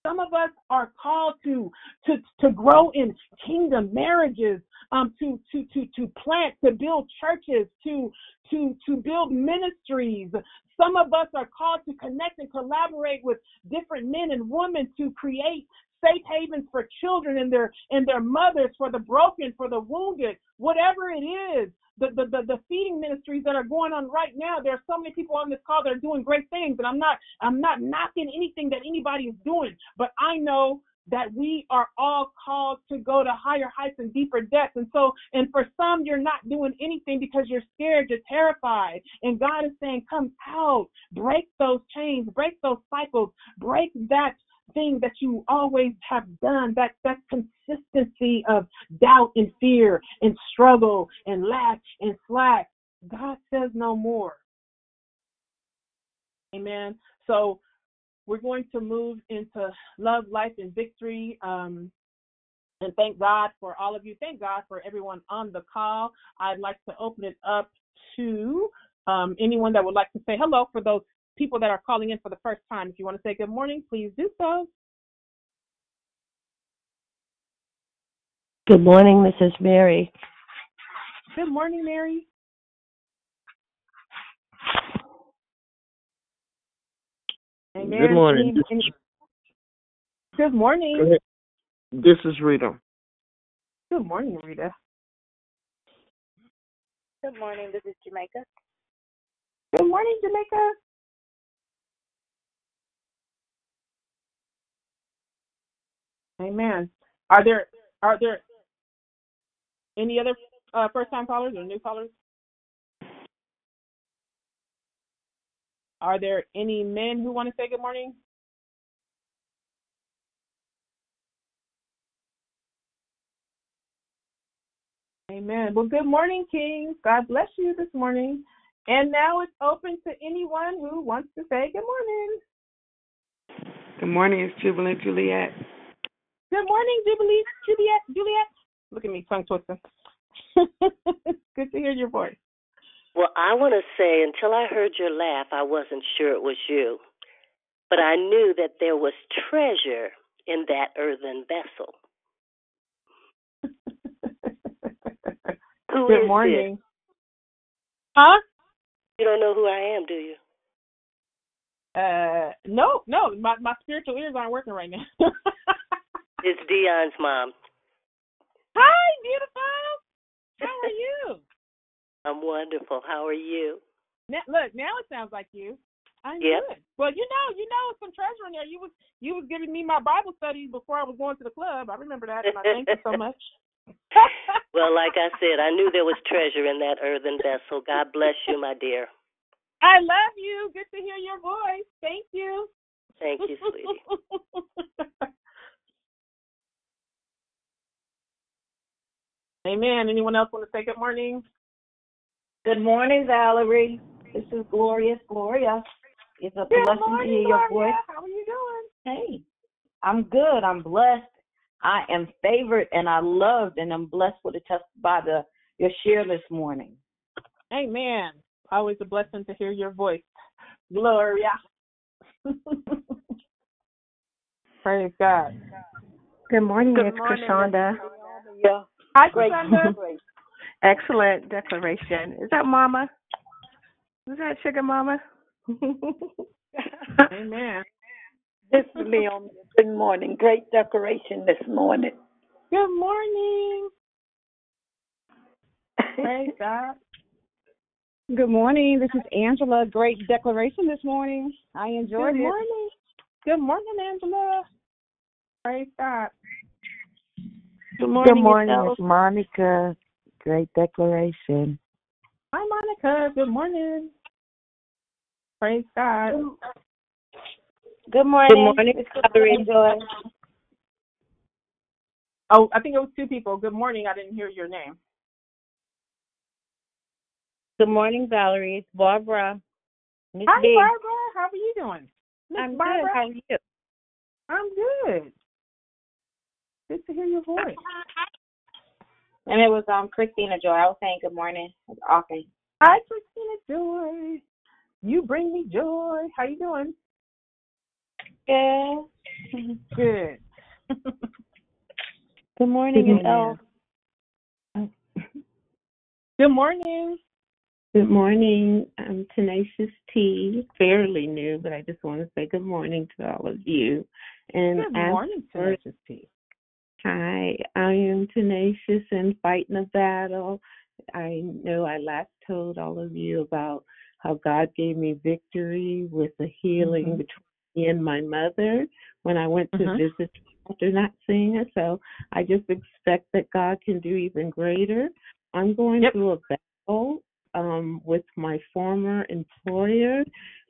Some of us are called to to to grow in kingdom marriages, um, to to to to plant, to build churches, to to to build ministries. Some of us are called to connect and collaborate with different men and women to create safe havens for children and their and their mothers, for the broken, for the wounded, whatever it is. The, the, the, the feeding ministries that are going on right now, there are so many people on this call that are doing great things, and I'm not I'm not knocking anything that anybody is doing, but I know that we are all called to go to higher heights and deeper depths. And so, and for some, you're not doing anything because you're scared, you're terrified. And God is saying, come out, break those chains, break those cycles, break that thing that you always have done, that that consistency of doubt and fear and struggle and lack and slack. God says no more. Amen. So we're going to move into love, life, and victory. Um, and thank God for all of you. Thank God for everyone on the call. I'd like to open it up to um, anyone that would like to say hello for those people that are calling in for the first time. If you want to say good morning, please do so.
Good morning, this is Mary.
Good morning, Mary. Amen.
Good morning.
Any- any- Good morning.
Go. This is Rita.
Good morning, Rita.
Good morning. This is Jamaica.
Good morning, Jamaica. Amen. Are there are there any other uh, first time callers or new callers? Are there any men who want to say good morning? Amen. Well, good morning, Kings. God bless you this morning. And now it's open to anyone who wants to say good morning.
Good morning, it's Jubilant Juliet.
Good morning, Jubilee, Juliet, Juliet. Look at me, tongue twister. Good to hear your voice.
Well, I want to say until I heard your laugh, I wasn't sure it was you. But I knew that there was treasure in that earthen vessel. Who
Good morning.
this?
Huh?
You don't know who I am, do you?
Uh, no, no, my my spiritual ears aren't working right now.
It's Dion's mom.
Hi, beautiful. How are you?
I'm wonderful. How are you?
Now, look, now it sounds like you. I'm
Yep.
good. Well, you know, you know, some treasure in there. You was you was giving me my Bible study before I was going to the club. I remember that, and I thank you so much.
Well, like I said, I knew there was treasure in that earthen vessel. God bless you, my dear.
I love you. Good to hear your voice. Thank you.
Thank you, sweetie.
Amen. Anyone else want to say good morning?
Good morning, Valerie. This is Glorious Gloria. It's a
Good
blessing to
morning,
hear your
Gloria.
voice.
How are you doing?
Hey,
I'm good. I'm blessed. I am favored and I loved and I'm blessed with a test by the your share this morning.
Amen. Always a blessing to hear your voice. Gloria. Praise God.
Good morning,
Good
it's
morning,
Krishanda.
Yeah.
Hi,
Great.
Krishanda.
Excellent declaration. Is that Mama? Is that Sugar Mama?
Amen.
This is Leon. Good morning. Great decoration this morning.
Good morning. Praise God.
Good morning. This is Angela. Great declaration this morning. I enjoyed
Good
it.
morning. Good morning, Angela. Praise God.
Good morning,
Good morning,
yourself.
it's Monica. Great declaration.
Hi, Monica. Good morning. Praise God.
Good morning.
Good morning,
It's Valerie Joy.
Oh, I think it was two people. Good morning. I didn't hear your name.
Good morning, Valerie. It's Barbara. Miss
Hi,
B.
Barbara. How are you doing? Miss
I'm
Barbara?
good. How are you?
I'm good. Good to hear your voice.
And it was um Christina Joy. I was saying good morning. It's awesome.
Hi, Christina Joy. You bring me joy. How you doing?
Good.
Good.
Good morning,
Good
it's Elle.
Good morning.
Good morning. I'm Tenacious T. Fairly new, but I just want to say good morning to all of you. And
Good
ask
morning,
for-
Tenacious T.
Hi, I am tenacious and fighting a battle. I know I last told all of you about how God gave me victory with the healing
Mhm.
between me and my mother when I went to
Mhm.
visit after not seeing her. So I just expect that God can do even greater. I'm going
Yep.
through a battle um, with my former employer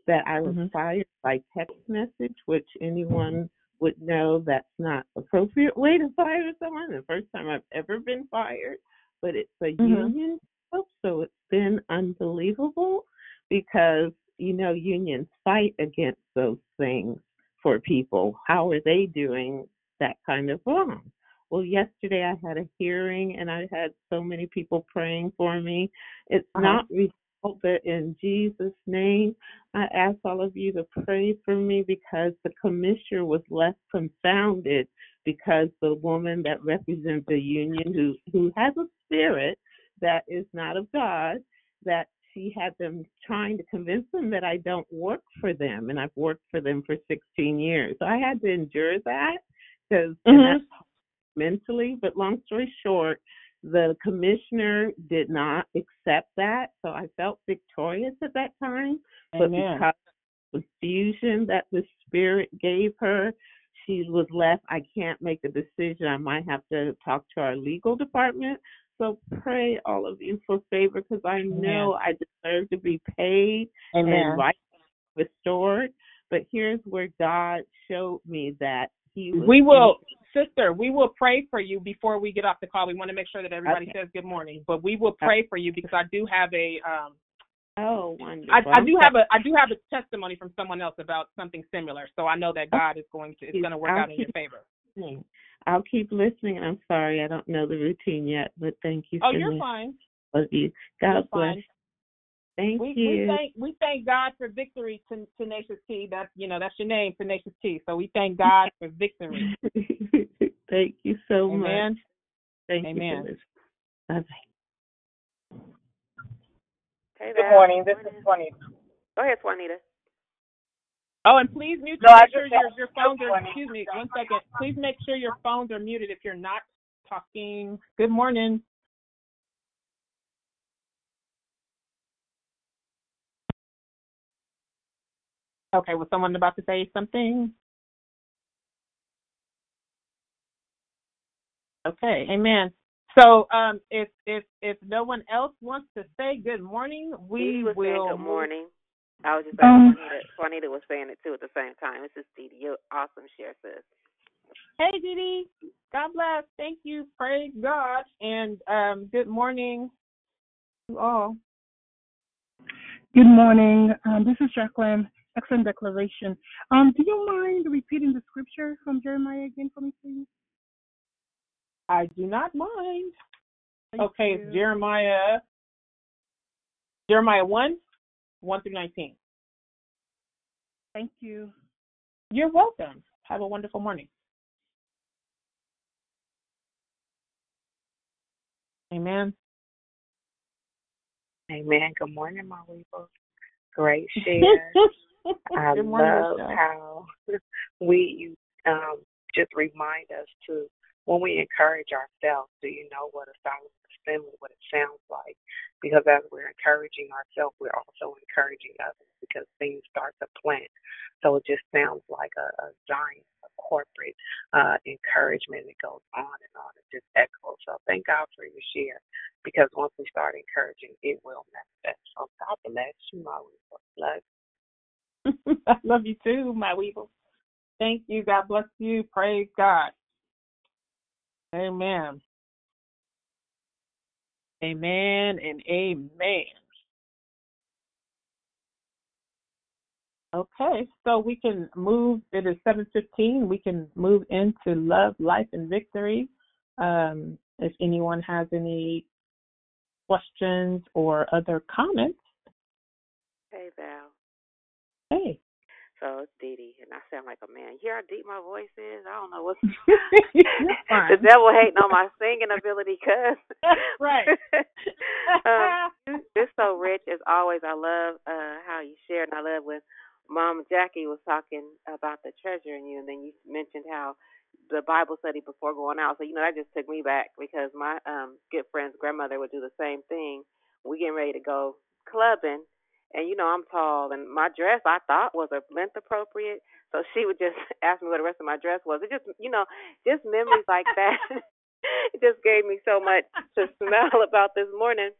that I was
Mhm.
fired by text message, which anyone would know that's not appropriate way to fire someone. The first time I've ever been fired, but it's a
Mhm.
union job, so it's been unbelievable because you know unions fight against those things for people. How are they doing that kind of wrong? Well, yesterday I had a hearing and I had so many people praying for me. It's
Uh-huh.
not resolved, but in Jesus' name, I ask all of you to pray for me because the commissioner was left confounded because the woman that represents the union who who has a spirit that is not of God, that she had them trying to convince them that I don't work for them, and I've worked for them for 16 years. So I had to endure that because
Mhm.
mentally. But long story short, the commissioner did not accept that, so I felt victorious at that time. But
Amen.
because of the confusion that the spirit gave her, she was left. I can't make a decision. I might have to talk to our legal department. So pray all of you for favor because I know I deserve to be paid
Amen.
and right restored. But here's where God showed me that He was.
We will, sister, we will pray for you before we get off the call. We want to make sure that everybody
Okay.
says good morning, but we will pray for you because I do have a um
Oh, wonderful.
I, I do have a I do have a testimony from someone else about something similar. So I know that God is going to it's going to work
I'll
out in your favor.
listening. I'll keep listening. I'm sorry I don't know the routine yet, but thank you
Oh, you're fine.
Love you. God
You're
bless.
fine.
Thank
We
you.
we thank we thank God for victory, Ten- Tenacious T. That's you know that's your name, Tenacious T. So we thank God for victory.
thank you so much.
Amen.
Thank
Amen.
you for this. Bye bye.
Hey
Good morning. This is Juanita.
Go ahead, Juanita.
Oh, and please mute.
No,
make sure your your phones are. Excuse me, one second. Please make sure your phones are muted if you're not talking. Good morning. Okay, was someone about to say something? Okay, amen. So, um, if if if no one else wants to say good morning, we
Dee was saying
will.
good morning. I was just saying
Um,
Juanita. Juanita was saying it too at the same time. This is Dee. You're awesome, share sis.
Hey, Didi. God bless. Thank you. Praise God. And um, good morning to all.
Good morning. Um, this is Jacqueline.
Excellent declaration. Um, do you mind repeating the scripture from Jeremiah again for me, please?
I do not mind.
Thank
okay,
you.
it's Jeremiah Jeremiah one, one through nineteen.
Thank you.
You're welcome. Have a wonderful morning. Amen.
Amen. Good morning, my weebles. Great share. I
Good
love how we um just remind us to when we encourage ourselves, do you know what a silent assembly, what it sounds like? Because as we're encouraging ourselves, we're also encouraging others because things start to plant. So it just sounds like a, a giant a corporate uh, encouragement. It goes on and on. It just echoes. So thank God for your share because once we start encouraging, it will manifest. So God bless you, my. Love
I love you too, my weevil. Thank you. God bless you. Praise God. Amen. Amen and amen. Okay, so we can move. It is seven fifteen. We can move into love, life, and victory. Um, if anyone has any questions or other comments,
Hey, Val.
Hey.
So it's Dee Dee, and I sound like a man. You hear how deep my voice is? I don't know what's. The devil hating on my singing ability, cuz.
right.
um, it's so rich as always. I love uh how you share, and I love when Mom Jackie was talking about the treasure in you, and then you mentioned how the Bible study before going out. So you know that just took me back because my um good friend's grandmother would do the same thing. We getting ready to go clubbing, and you know I'm tall, and my dress I thought was a length appropriate. So she would just ask me what the rest of my dress was. It just you know just memories like that. it just gave me so much to smell about this morning.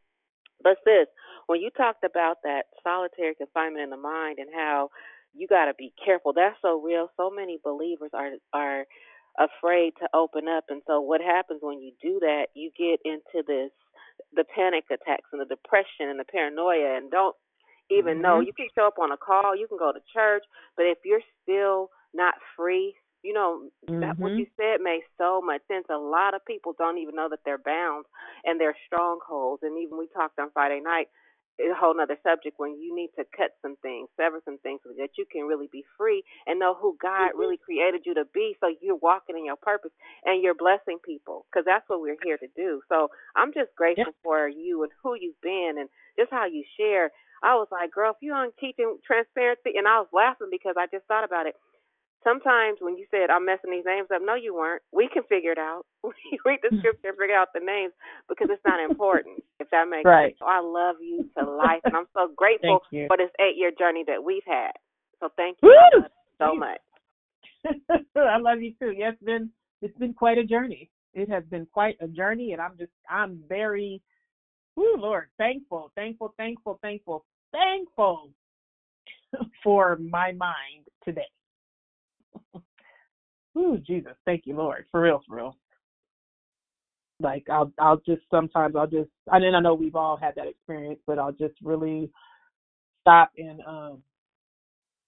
But sis, when you talked about that solitary confinement in the mind and how you got to be careful, that's so real. So many believers are are afraid to open up, and so what happens when you do that? You get into this the panic attacks and the depression and the paranoia, and don't even know.
Mhm.
You can show up on a call, you can go to church, but if you're still not free, you know that what
Mhm.
you said makes so much sense. A lot of people don't even know that they're bound and they're strongholds. And even we talked on Friday night, a whole nother subject when you need to cut some things, sever some things, so that you can really be free and know who God really created you to be. So you're walking in your purpose and you're blessing people because that's what we're here to do. So I'm just grateful for you and who you've been and just how you share. I was like, girl, if you aren't teaching transparency, and I was laughing because I just thought about it. Sometimes when you said I'm messing these names up, no, you weren't. We can figure it out. We read the hmm. scripture and figure out the names because it's not important. If that makes
Right.
sense. So I love you to life, and I'm so grateful for this eight year journey that we've had. So thank you
Woo!
so much.
I love you too. Yeah, it's been it's been quite a journey. It has been quite a journey, and I'm just I'm very, oh Lord, thankful, thankful, thankful, thankful, thankful for my mind today. Ooh, Jesus, thank you, Lord, for real, for real. Like I'll I'll just sometimes I'll just I mean I know we've all had that experience, but I'll just really stop and um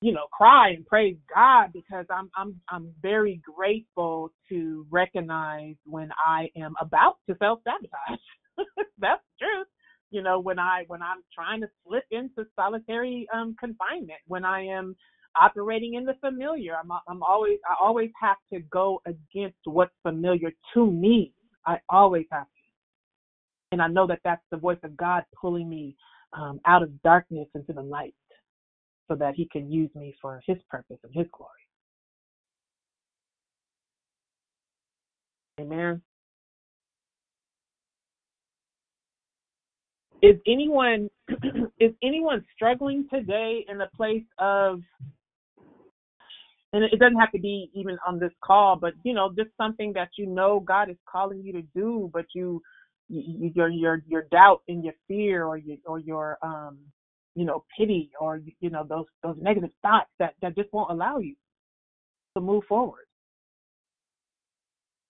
you know cry and praise God because I'm I'm I'm very grateful to recognize when I am about to self sabotage. That's the truth. You know when I when I'm trying to slip into solitary um confinement, when I am operating in the familiar, I'm I'm always I always have to go against what's familiar to me. I always have to, and I know that that's the voice of God pulling me um, out of darkness into the light so that he can use me for his purpose and his glory. Amen. Is anyone is anyone struggling today in the place of and it doesn't have to be even on this call, but you know, just something that you know God is calling you to do, but you, you your your your doubt and your fear or your or your um you know pity or you know those those negative thoughts that that just won't allow you to move forward.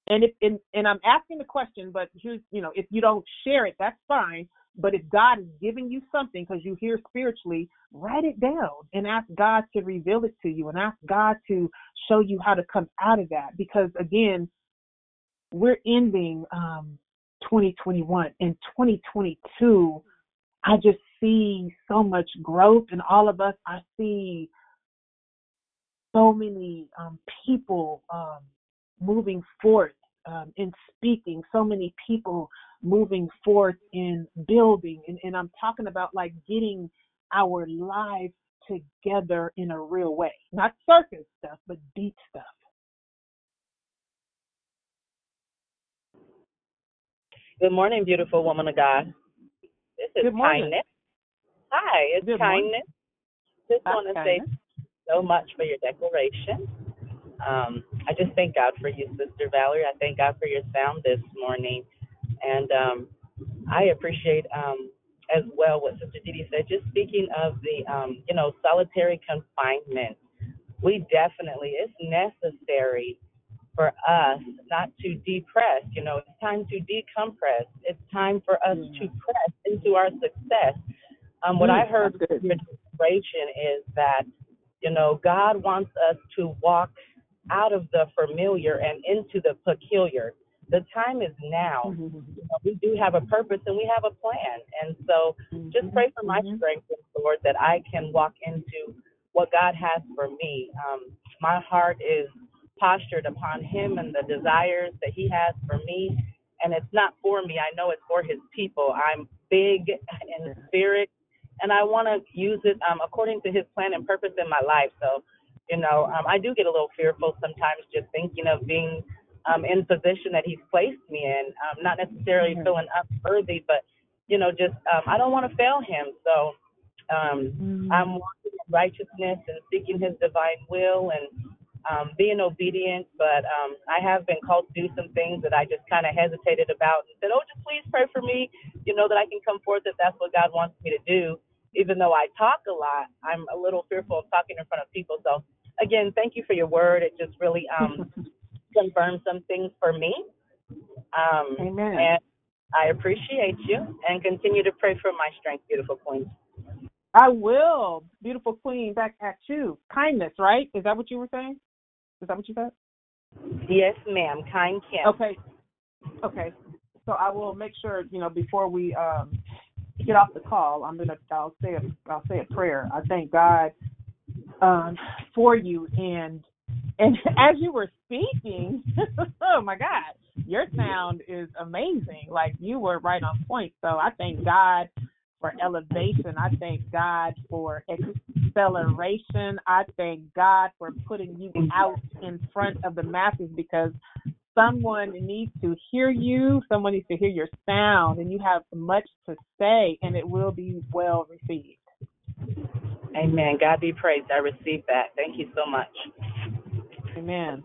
And if and, and I'm asking the question, but here's you know, if you don't share it, that's fine. But if God is giving you something because you hear spiritually, write it down and ask God to reveal it to you and ask God to show you how to come out of that. Because again, we're ending um, 2021 and 2022. I just see so much growth in all of us. I see so many um, people um, moving forth um, in speaking, so many people moving forth in building. And, and I'm talking about like getting our lives together in a real way, not circus stuff, but deep stuff.
Good morning, beautiful woman of God. This is
Good morning.
kindness. Hi, it's
Good morning.
kindness. Just want to say so much for your declaration. Um, I just thank God for you, Sister Valerie. I thank God for your sound this morning. And um, I appreciate um, as well what Sister Didi said, just speaking of the, um, you know, solitary confinement. We definitely, it's necessary for us not to depress. You know, it's time to decompress. It's time for us to press into our success. Um, what I
Mm,
heard from your is that, you know, God wants us to walk out of the familiar and into the peculiar. The time is now.
Mm-hmm.
You know, we do have a purpose and we have a plan. And so just pray for my strength, Lord, that I can walk into what God has for me. Um, my heart is postured upon Him and the desires that He has for me. And it's not for me. I know it's for His people. I'm big in spirit, and I want to use it um, according to His plan and purpose in my life. So, you know, um, I do get a little fearful sometimes just thinking of being um, in position that He's placed me in. Um, not necessarily feeling up unworthy, but you know, just um, I don't want to fail Him. So um, I'm walking in righteousness and seeking His divine will and um, being obedient. But um, I have been called to do some things that I just kind of hesitated about and said, "Oh, just please pray for me. You know that I can come forth if that's what God wants me to do." Even though I talk a lot, I'm a little fearful of talking in front of people. So again, thank you for your word. It just really um, confirmed some things for me. Um,
Amen.
And I appreciate you and continue to pray for my strength, beautiful queen.
I will. Beautiful queen, back at you. Kindness, right? Is that what you were saying? Is that what you said?
Yes, ma'am. Kind Kim.
Okay. Okay. So I will make sure, you know, before we um get off the call, I'm gonna I'll say a I'll say a prayer. I thank God um for you and and as you were speaking, oh my God, your sound is amazing. Like you were right on point. So I thank God for elevation. I thank God for acceleration. I thank God for putting you out in front of the masses because someone needs to hear you, someone needs to hear your sound, and you have much to say, and it will be well received.
Amen. God be praised. I received that. Thank you so much.
Amen.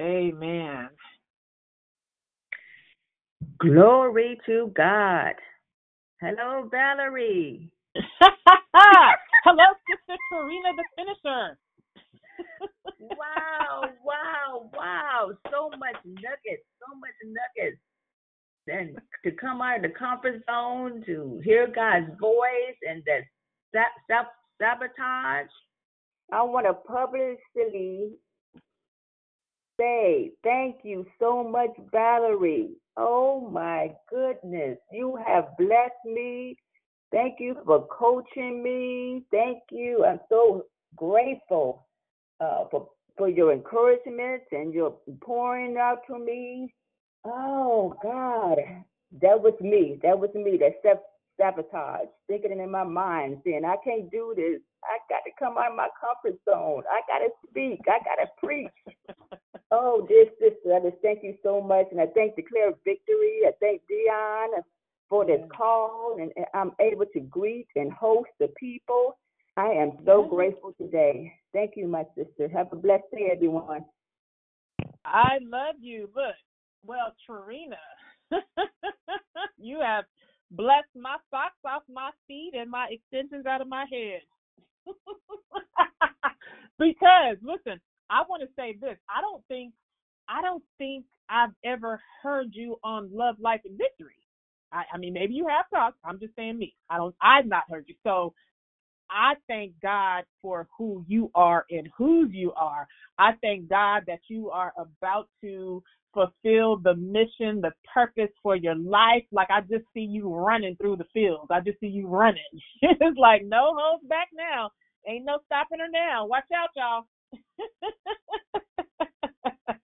Amen.
Glory to God. Hello, Valerie.
Hello, Sister Karina, the finisher.
wow, wow, wow. So much nuggets, so much nuggets. And to come out of the comfort zone, to hear God's voice and that self sabotage. I want to publicly say thank you so much, Valerie. Oh my goodness. You have blessed me. Thank you for coaching me. Thank you. I'm so grateful uh, for for your encouragement and your pouring out to me. Oh God, that was me. That was me. That self sabotage, thinking in my mind, saying I can't do this. I got to come out of my comfort zone. I got to speak. I got to preach. oh, dear sister, I just thank you so much, and I thank Declare Victory. I thank Dion for this call, and I'm able to greet and host the people. I am so grateful today. Thank you, my sister. Have a blessed day, everyone.
I love you. Look, well, Trina, you have blessed my socks off my feet and my extensions out of my head. because, listen, I want to say this. I don't think I don't think I've ever heard you on Love, Life, and Victory. I, I mean, maybe you have talked. I'm just saying me. I don't. I've not heard you. So I thank God for who you are and whose you are. I thank God that you are about to fulfill the mission, the purpose for your life. Like I just see you running through the fields. I just see you running. it's like no holds back now. Ain't no stopping her now. Watch out, y'all.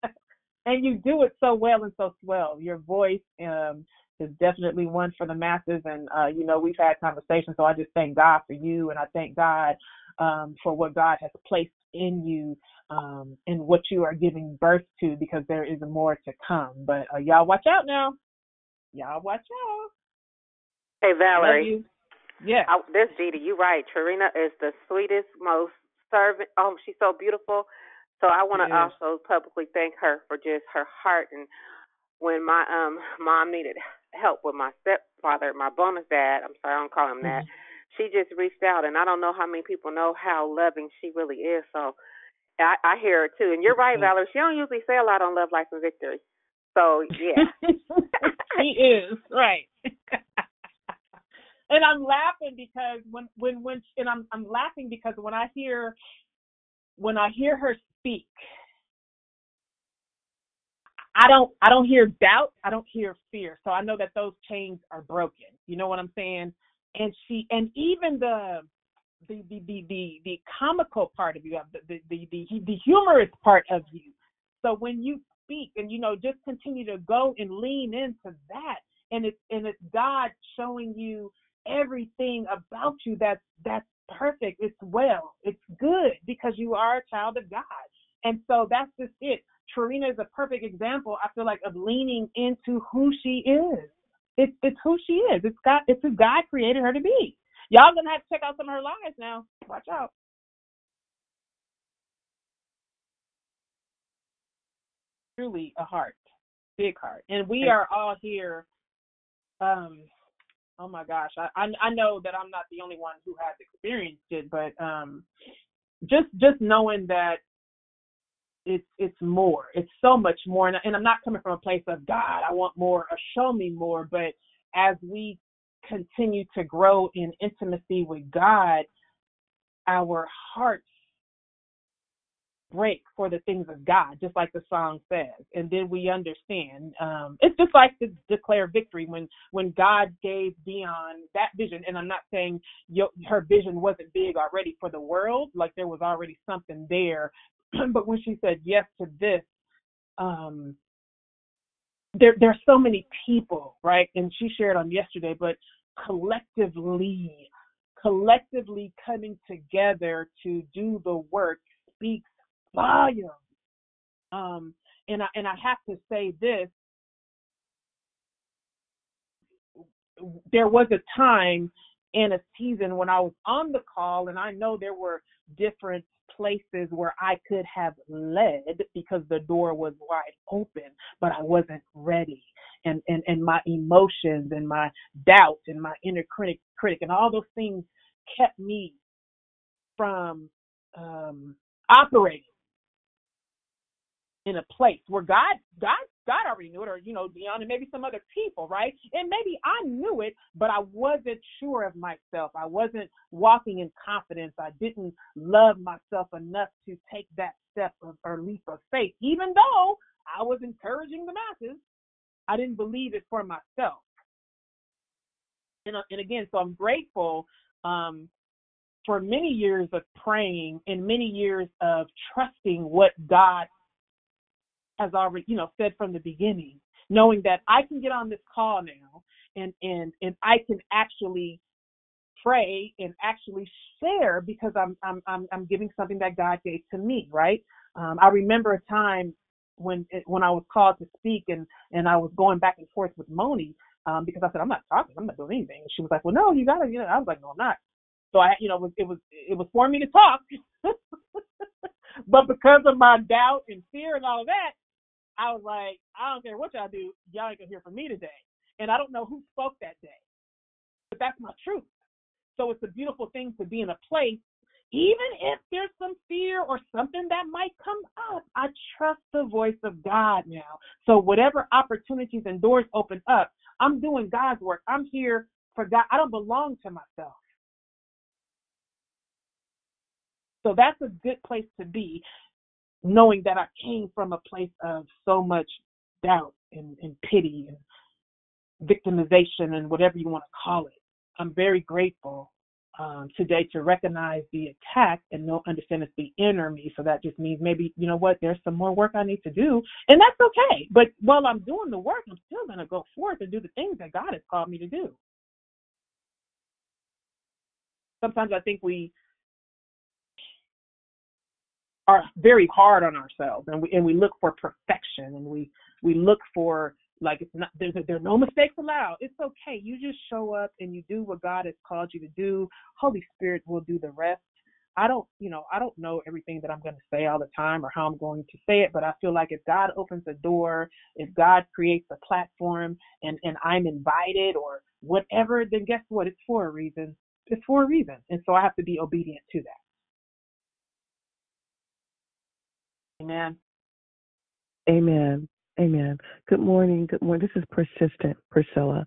and you do it so well and so swell. Your voice um, is definitely one for the masses, and uh, you know we've had conversations. So I just thank God for you, and I thank God um, for what God has placed in you um, and what you are giving birth to, because there is more to come. But uh, y'all watch out now. Y'all watch out.
Hey Valerie.
Yeah.
I, this Didi, you're right. Trina is the sweetest, most servant. Oh, she's so beautiful. So I want to
Yes.
also publicly thank her for just her heart. And when my um mom needed help with my stepfather, my bonus dad, I'm sorry, I don't call him that. Mm-hmm. She just reached out, and I don't know how many people know how loving she really is. So I, I hear her too. And you're right, mm-hmm. Valerie. She don't usually say a lot on Love, Life, and Victory. So yeah.
she is right. and I'm laughing because when when when and I'm I'm laughing because when I hear when I hear her speak, I don't I don't hear doubt, I don't hear fear. So I know that those chains are broken. You know what I'm saying? And she and even the the the the the, the comical part of you, the, the the the the humorous part of you. So when you speak and you know just continue to go and lean into that and it's and it's God showing you everything about you that's that's perfect. It's well. It's good because you are a child of God. And so that's just it. Trina is a perfect example, I feel like, of leaning into who she is. It's it's who she is. It's God it's who God created her to be. Y'all gonna have to check out some of her lives now. Watch out. Truly a heart. Big heart. And we are all here um oh my gosh I, I i know that i'm not the only one who has experienced it but um just just knowing that it's it's more it's so much more and, and i'm not coming from a place of god i want more or show me more but as we continue to grow in intimacy with god our hearts break for the things of God, just like the song says. And then we understand. Um, it's just like to declare victory when when God gave Dion that vision. And I'm not saying her vision wasn't big already for the world, like there was already something there. but when she said yes to this, um, there are so many people, right? And she shared on yesterday, but collectively, collectively coming together to do the work speaks volumes. Um, and I and I have to say this: there was a time in a season when I was on the call, and I know there were different places where I could have led because the door was wide open, but I wasn't ready. And and and my emotions and my doubt and my inner critic critic and all those things kept me from um operating in a place where God, God, God already knew it, or you know, Dion and maybe some other people, right? And maybe I knew it, but I wasn't sure of myself. I wasn't walking in confidence. I didn't love myself enough to take that step of, or leap of faith, even though I was encouraging the masses. I didn't believe it for myself. And, uh, and again, so I'm grateful um, for many years of praying and many years of trusting what God has already, you know, said from the beginning, knowing that I can get on this call now and and and I can actually pray and actually share because I'm I'm I'm, I'm giving something that God gave to me, right? Um, I remember a time when when I was called to speak and and I was going back and forth with Moni um, because I said I'm not talking, I'm not doing anything. And she was like, Well, no, you gotta, you know. I was like, No, I'm not. So I, you know, it was it was it was for me to talk, but because of my doubt and fear and all of that, I was like, I don't care what y'all do, y'all ain't gonna hear from me today. And I don't know who spoke that day, but that's my truth. So it's a beautiful thing to be in a place even if there's some fear or something that might come up, I trust the voice of God now. So whatever opportunities and doors open up, I'm doing God's work. I'm here for God. I don't belong to myself. So that's a good place to be, knowing that I came from a place of so much doubt and, and pity and victimization and whatever you want to call it. I'm very grateful um, today to recognize the attack and know understand it's the inner me. So that just means maybe you know what there's some more work I need to do, and that's okay. But while I'm doing the work, I'm still going to go forth and do the things that God has called me to do. Sometimes I think we are very hard on ourselves, and we and we look for perfection, and we we look for like it's not there's there are no mistakes allowed. It's okay. You just show up and you do what God has called you to do. Holy Spirit will do the rest. I don't, you know, I don't know everything that I'm going to say all the time or how I'm going to say it, but I feel like if God opens a door, if God creates a platform and and I'm invited or whatever, then guess what? It's for a reason. It's for a reason. And so I have to be obedient to that. Amen.
Amen. Amen. Good morning. Good morning. This is persistent Priscilla.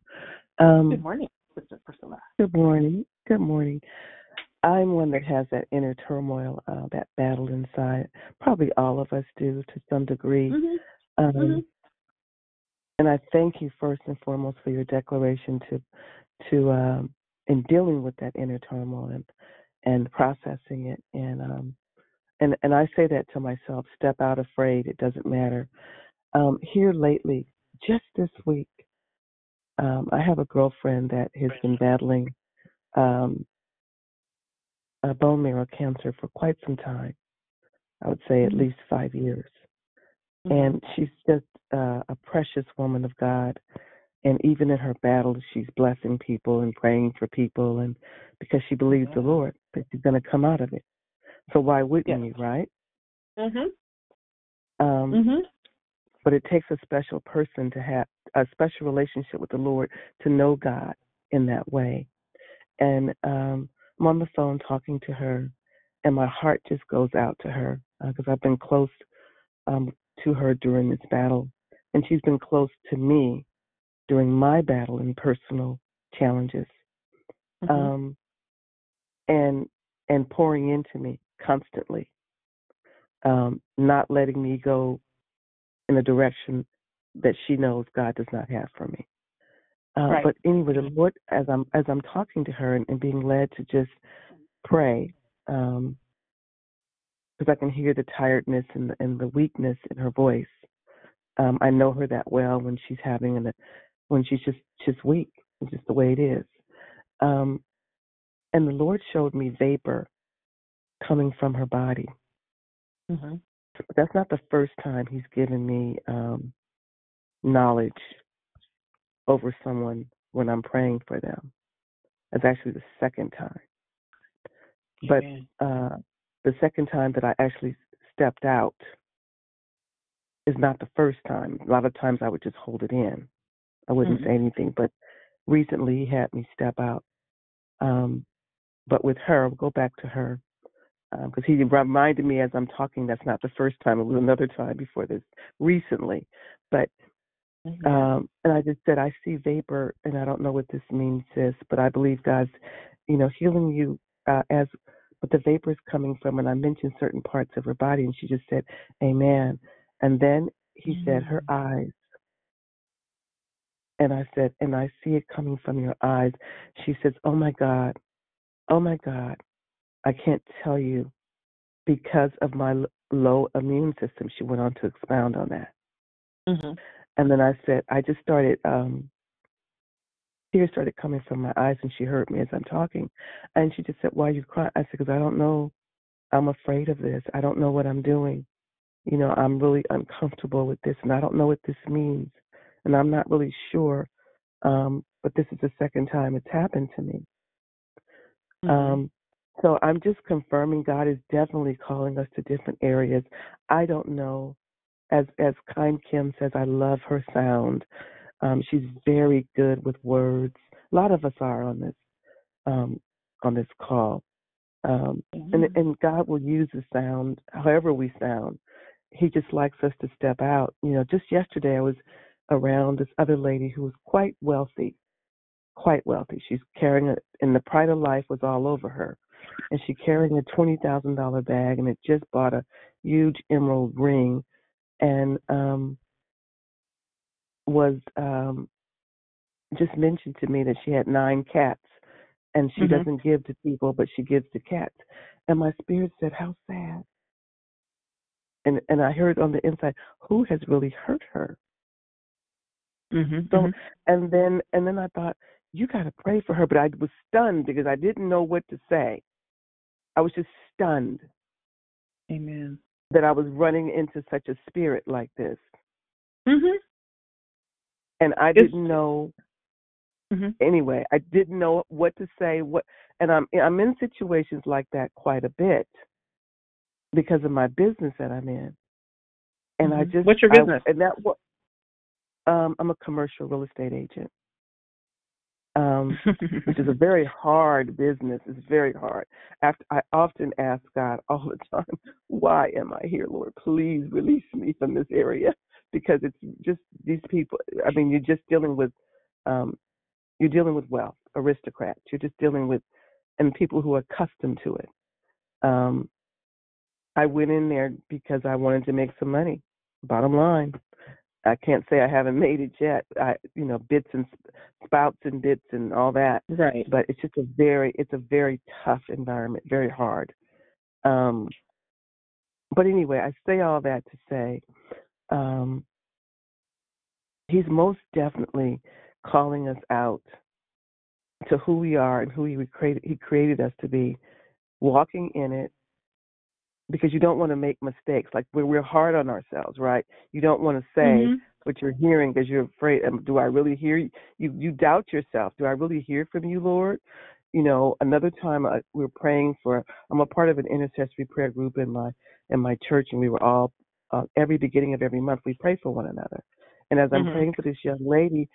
Um,
good morning, Sister Priscilla.
Good morning. Good morning. I'm one that has that inner turmoil, uh, that battle inside. Probably all of us do to some degree.
Mm-hmm.
Um,
mm-hmm.
And I thank you first and foremost for your declaration to, to um, in dealing with that inner turmoil and and processing it. And um, and and I say that to myself: step out afraid. It doesn't matter um, here lately, just this week, um, I have a girlfriend that has been battling um, a bone marrow cancer for quite some time. I would say at
mm-hmm.
least five years.
Mm-hmm.
And she's just uh, a precious woman of God. And even in her battle, she's blessing people and praying for people, and because she believes the Lord that she's going to come out of it. So why wouldn't
yeah.
you, right?
Mhm.
Um,
mhm
but it takes a special person to have a special relationship with the Lord to know God in that way. And um, I'm on the phone talking to her, and my heart just goes out to her because uh, I've been close um, to her during this battle, and she's been close to me during my battle and personal challenges,
mm-hmm.
um, and and pouring into me constantly, um, not letting me go in a direction that she knows God does not have for me. Uh,
right.
But anyway, the Lord, as I'm as I'm talking to her and, and being led to just pray, because um, I can hear the tiredness and the, and the weakness in her voice. Um, I know her that well when she's having an when she's just just weak. Just the way it is. Um, and the Lord showed me vapor coming from her body.
Mm-hmm.
That's not the first time He's given me um, knowledge over someone when I'm praying for them. That's actually the second time. But uh, the second time that I actually stepped out is not the first time. A lot of times I would just hold it in. I wouldn't
mm-hmm.
say anything. But recently he had me step out. Um, but with her, I'll go back to her because um, he reminded me as I'm talking that's not the first time. It was another time before this recently. But
Mm-hmm.
Um, and I just said, I see vapor, and I don't know what this means, sis, but I believe God's, you know, healing you uh, as, but the vapor is coming from, and I mentioned certain parts of her body, and she just said, Amen. And then he mm-hmm. said, her eyes. And I said, and I see it coming from your eyes. She says, Oh my God, oh my God, I can't tell you because of my low immune system. She went on to expound on that.
Mm-hmm.
And then I said, I just started, um, tears started coming from my eyes, and she heard me as I'm talking. And she just said, Why are you crying? I said, Because I don't know. I'm afraid of this. I don't know what I'm doing. You know, I'm really uncomfortable with this, and I don't know what this means. And I'm not really sure. Um, but this is the second time it's happened to me.
Mm-hmm.
Um, so I'm just confirming God is definitely calling us to different areas. I don't know as as Kind Kim says, I love her sound. Um, she's very good with words. A lot of us are on this um, on this call, Um, and and God will use the sound, however we sound. He just likes us to step out. You know, just yesterday I was around this other lady who was quite wealthy, quite wealthy. She's carrying a, and the pride of life was all over her, and she carrying a twenty thousand dollar bag, and it just bought a huge emerald ring, and um, was um, just mentioned to me that she had nine cats and she
Mhm.
doesn't give to people, but she gives to cats. And my spirit said, "How sad." And and I heard on the inside, "Who has really hurt her?"
Mm-hmm.
So and then and then I thought, "You got to pray for her." But I was stunned because I didn't know what to say. I was just stunned
Amen.
that I was running into such a spirit like this,
Mm-hmm.
and I
It's-
didn't know.
Mm-hmm.
Anyway, I didn't know what to say. What and I'm I'm in situations like that quite a bit because of my business that I'm in. And I
Mhm.
just
What's your
I-
business?
and that what um I'm a commercial real estate agent. Um which is a very hard business. It's very hard. After I often ask God all the time, why am I here, Lord? Please release me from this area because it's just these people I mean you're just dealing with um you're dealing with wealth, aristocrats. You're just dealing with and people who are accustomed to it. Um I went in there because I wanted to make some money. Bottom line, I can't say I haven't made it yet. I, you know, bits and spouts and bits and all that.
Right.
But it's just a very, it's a very tough environment, very hard. Um, but anyway, I say all that to say, um, he's most definitely calling us out to who we are and who he created. He created us to be, walking in it, because you don't want to make mistakes. Like we're we're hard on ourselves, right? You don't want to say
Mhm.
what you're hearing because you're afraid. Um, do I really hear you? You you doubt yourself. Do I really hear from you, Lord? You know, another time I, we were praying for. I'm a part of an intercessory prayer group in my in my church, and we were all uh, every beginning of every month we pray for one another. And as I'm
Mhm.
praying for this young lady,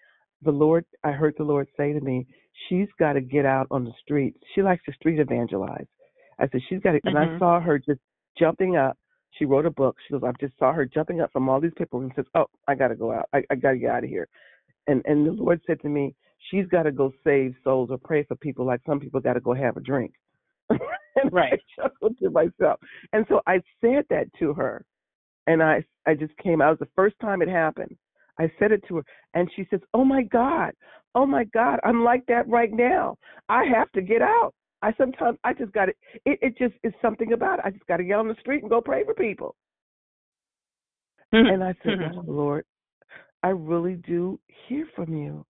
the Lord, I heard the Lord say to me, she's got to get out on the streets. She likes to street evangelize. I said she's got to, and I
Mhm.
saw her just jumping up. She wrote a book. She goes, I just saw her jumping up from all these people and says, "Oh, I got to go out. I, I got to get out of here." And and the Lord said to me, she's got to go save souls or pray for people like some people got to go have a drink. and
Right.
I chuckled to myself. And so I said that to her, and I I just came out. It was the first time it happened. I said it to her, and she says, "Oh my God, oh my God, I'm like that right now. I have to get out. I sometimes I just got to It it just is something about it. I just got to get on the street and go pray for people." And I said. "Wow, Lord, I really do hear from you."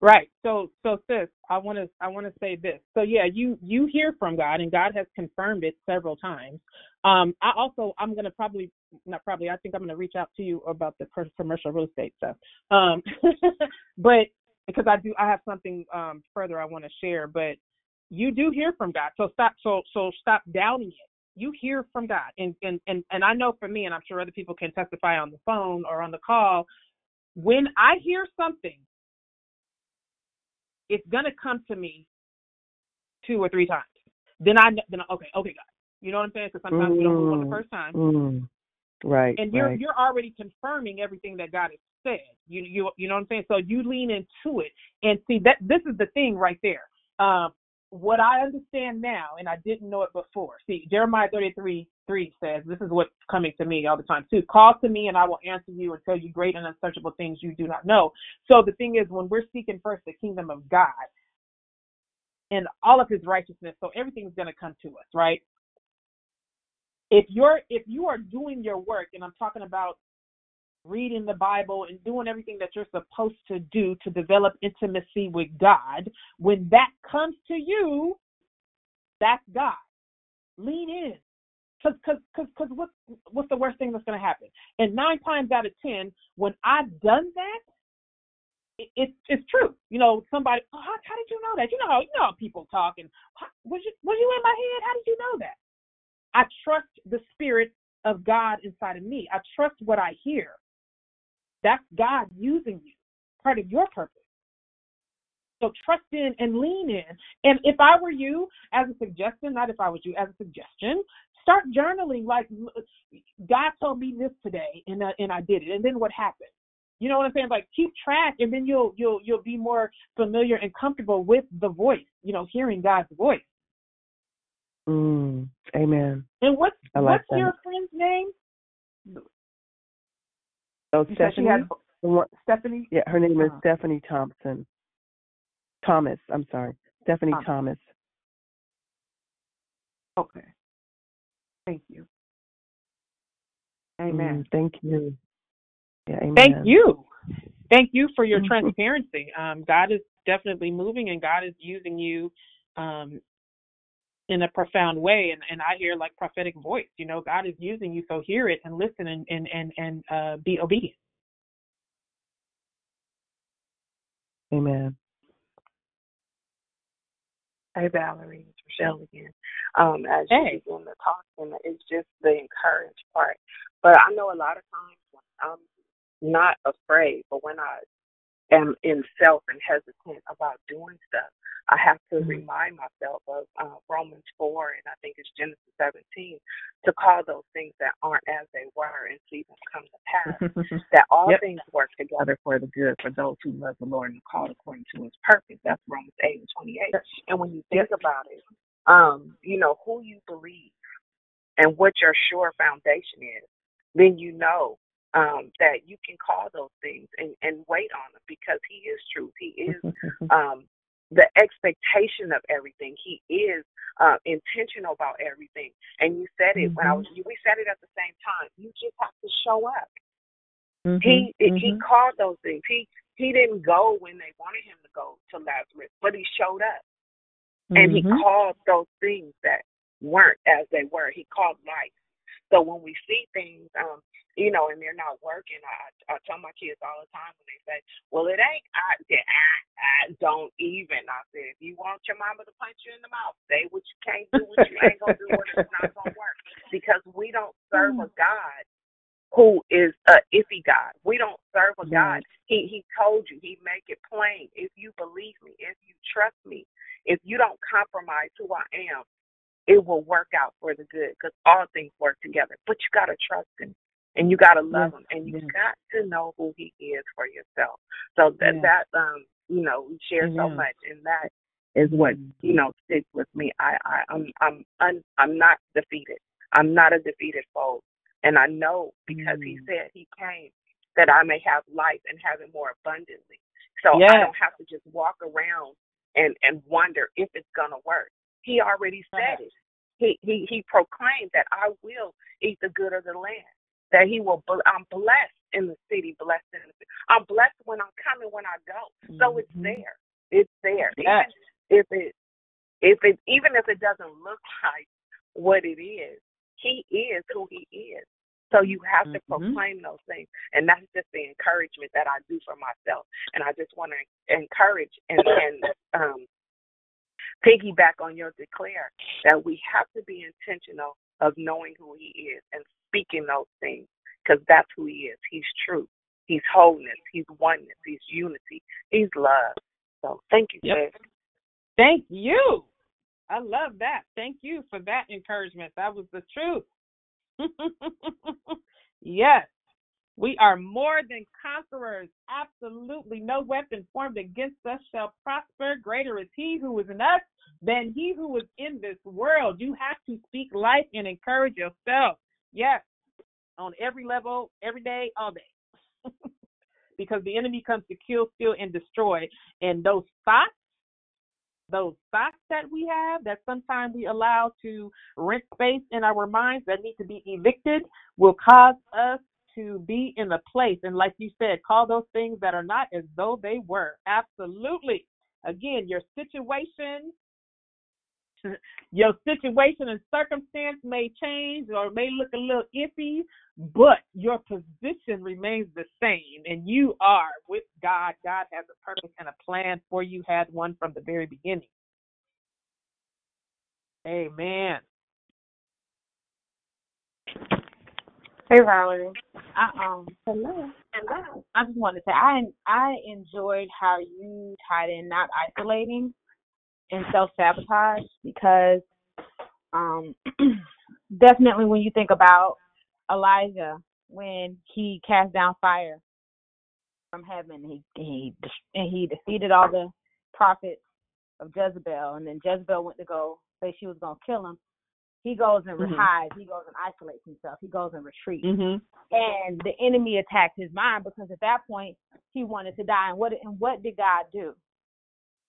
Right. So so sis, I want to I want to say this. So yeah, you you hear from God and God has confirmed it several times. Um I also I'm going to probably not probably I think I'm going to reach out to you about the commercial real estate stuff. Um but because I do I have something um further I want to share, but you do hear from God. So stop so so stop doubting it. You hear from God. And and and and I know for me and I'm sure other people can testify on the phone or on the call when I hear something it's gonna come to me two or three times. Then I then I, okay, okay, God. You know what I'm saying? Because sometimes we don't move on the
Mm,
first time,
mm. Right.
and you're
right.
you're already confirming everything that God has said. You you you know what I'm saying? So you lean into it, and see that this is the thing right there. Um, what I understand now, and I didn't know it before. See, Jeremiah 33 3 says, This is what's coming to me all the time too. Call to me, and I will answer you and tell you great and unsearchable things you do not know. So the thing is, when we're seeking first the kingdom of God and all of his righteousness, so everything's going to come to us, right? If you're if you are doing your work, and I'm talking about reading the Bible and doing everything that you're supposed to do to develop intimacy with God, when that comes to you, that's God. Lean in. Cause, cause, cause, cause what's, what's the worst thing that's going to happen? And nine times out of ten, when I've done that, it, it, it's true. You know, somebody, oh, how, how did you know that? You know how you know how people talk and was you was you in my head? How did you know that? I trust the spirit of God inside of me. I trust what I hear. That's God using you, part of your purpose. So trust in and lean in. And if I were you, as a suggestion, not if I was you, as a suggestion, start journaling. Like God told me this today, and uh, and I did it. And then what happened? You know what I'm saying? Like keep track, and then you'll you'll you'll be more familiar and comfortable with the voice. You know, hearing God's voice.
Mm, amen.
And what's
like
what's your friend's name?
Oh,
You said she
Stephanie.
had
one-
Stephanie.
yeah, her name is
Uh-huh.
Stephanie Thompson. Thomas. I'm sorry, Stephanie
Thomas.
Thomas.
Okay. Thank you. Amen.
Mm, thank you. Yeah, amen.
Thank you. Thank you for your transparency. Um, God is definitely moving and God is using you um, in a profound way. And, and I hear like prophetic voice. You know, God is using you, so hear it and listen and and and, and uh, be obedient.
Amen.
Hey Valerie, it's Rochelle again. Um, as
Hey.
you begin to talk, and it's just the encouraged part. But I know a lot of times I'm not afraid, but when I am in self and hesitant about doing stuff, I have to remind myself of uh, Romans 4 and I think it's Genesis 17 to call those things that aren't as they were and see them come to pass. that all
Yep.
things work together for the good for those who love the Lord and are called according to his purpose. That's Romans 8 and 28. And when you think about it, um, you know, who you believe and what your sure foundation is, then you know um, that you can call those things and, and wait on them because he is truth. He is um, the expectation of everything. He is uh, intentional about everything. And you said it when I was. We said it at the same time. You just have to show up. He he called those things. He he didn't go when they wanted him to go to Lazarus, but he showed up and he
Mhm.
called those things that weren't as they were. He called life. So when we see things, um, you know, and they're not working, I, I tell my kids all the time when they say, "Well, it ain't," I, I, I don't even. I said, if you want your mama to punch you in the mouth, say what you can't do, what you ain't gonna do, what it's not gonna work, because we don't serve a God who is a iffy God. We don't serve a God. He he told you. He make it plain. If you believe me, if you trust me, if you don't compromise who I am, it will work out for the good because all things work together. But you got to trust him and you got to love him and you got to know who he is for yourself. So that,
Yes.
that, um, you know, we share so much and that is what, you know, sticks with me. I, I, I'm, I'm, un, I'm not defeated. I'm not a defeated foe. And I know because he said he came that I may have life and have it more abundantly. So I don't have to just walk around and, and wonder if it's gonna work. He already said it. He he he proclaimed that I will eat the good of the land. That he will. bl- I'm blessed in the city, blessed in the city. I'm blessed when I'm coming, when I go. So it's there. It's there.
Yes.
Even if it if it even if it doesn't look like what it is, he is who he is. So you have to proclaim those things, and that's just the encouragement that I do for myself. And I just want to encourage and and um, piggyback on your declare that we have to be intentional of knowing who he is and speaking those things because that's who he is. He's truth. He's wholeness. He's oneness. He's unity. He's love. So thank you,
Yep.
sis.
Thank you. I love that. Thank you for that encouragement. That was the truth. yes. We are more than conquerors. Absolutely. No weapon formed against us shall prosper. Greater is he who is in us than he who is in this world. You have to speak life and encourage yourself. Yes. On every level, every day, all day. because the enemy comes to kill, steal, and destroy. And those thoughts, those thoughts that we have that sometimes we allow to rent space in our minds that need to be evicted will cause us to be in a place and like you said call those things that are not as though they were. Absolutely. Again your situation your situation and circumstance may change or may look a little iffy but your position remains the same and you are with god. God has a purpose and a plan for you had one from the very beginning. Amen
Hey, Valerie.
I um
Hello. Hello.
I just wanted to say I I enjoyed how you tied in not isolating and self sabotage because um definitely when you think about Elijah when he cast down fire from heaven he he and he defeated all the prophets of Jezebel and then Jezebel went to go say she was gonna kill him. He goes and
Mhm.
hides, he goes and isolates himself, he goes and retreats
Mhm.
and the enemy attacked his mind because at that point he wanted to die. And what and what did God do?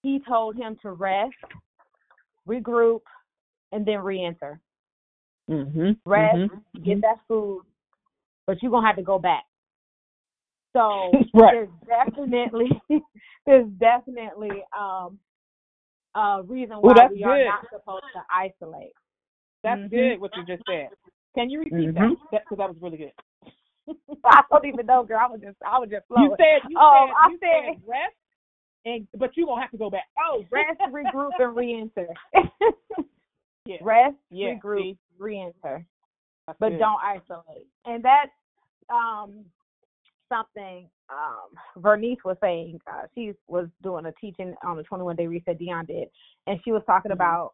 He told him to rest, regroup, and then re-enter.
Mhm.
Rest,
Mhm.
get that food, but you're gonna have to go back. So
Right.
there's definitely there's definitely um a reason why
that's
we are
good.
not supposed to isolate.
That's
Mhm.
good what you just said. Can you repeat
Mhm.
that? That because that was really good.
I don't even know, girl. I was just I was just flowing.
You said you
oh,
said
I
you
said
said rest, and but you gonna have to go back.
Oh, rest, regroup, and re-enter.
Yeah.
Rest,
Yeah,
regroup,
see?
re-enter,
That's
but
good.
don't isolate. And that's um something um Vernice was saying. Uh, she was doing a teaching on the 21 day reset Dion did, and she was talking
Mm-hmm.
about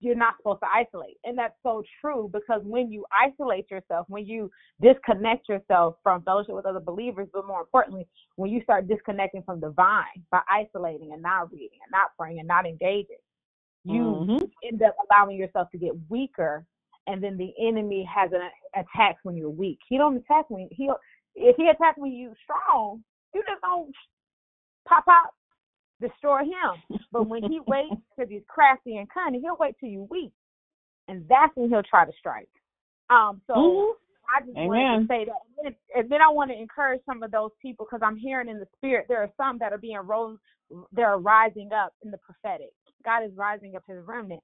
you're not supposed to isolate. And that's so true because when you isolate yourself, when you disconnect yourself from fellowship with other believers, but more importantly, when you start disconnecting from the vine by isolating and not reading and not praying and not engaging, you
Mhm.
end up allowing yourself to get weaker and then the enemy has an attack when you're weak. He don't attack when he if he attacks when you strong, you just don't pop out, destroy him. But when he waits because he's crafty and cunning, he'll wait till you weak, and that's when he'll try to strike. Um, so
Mhm.
I just wanted to say that, and then, and then I want to encourage some of those people because I'm hearing in the spirit there are some that are being rose, they're rising up in the prophetic. God is rising up His remnant.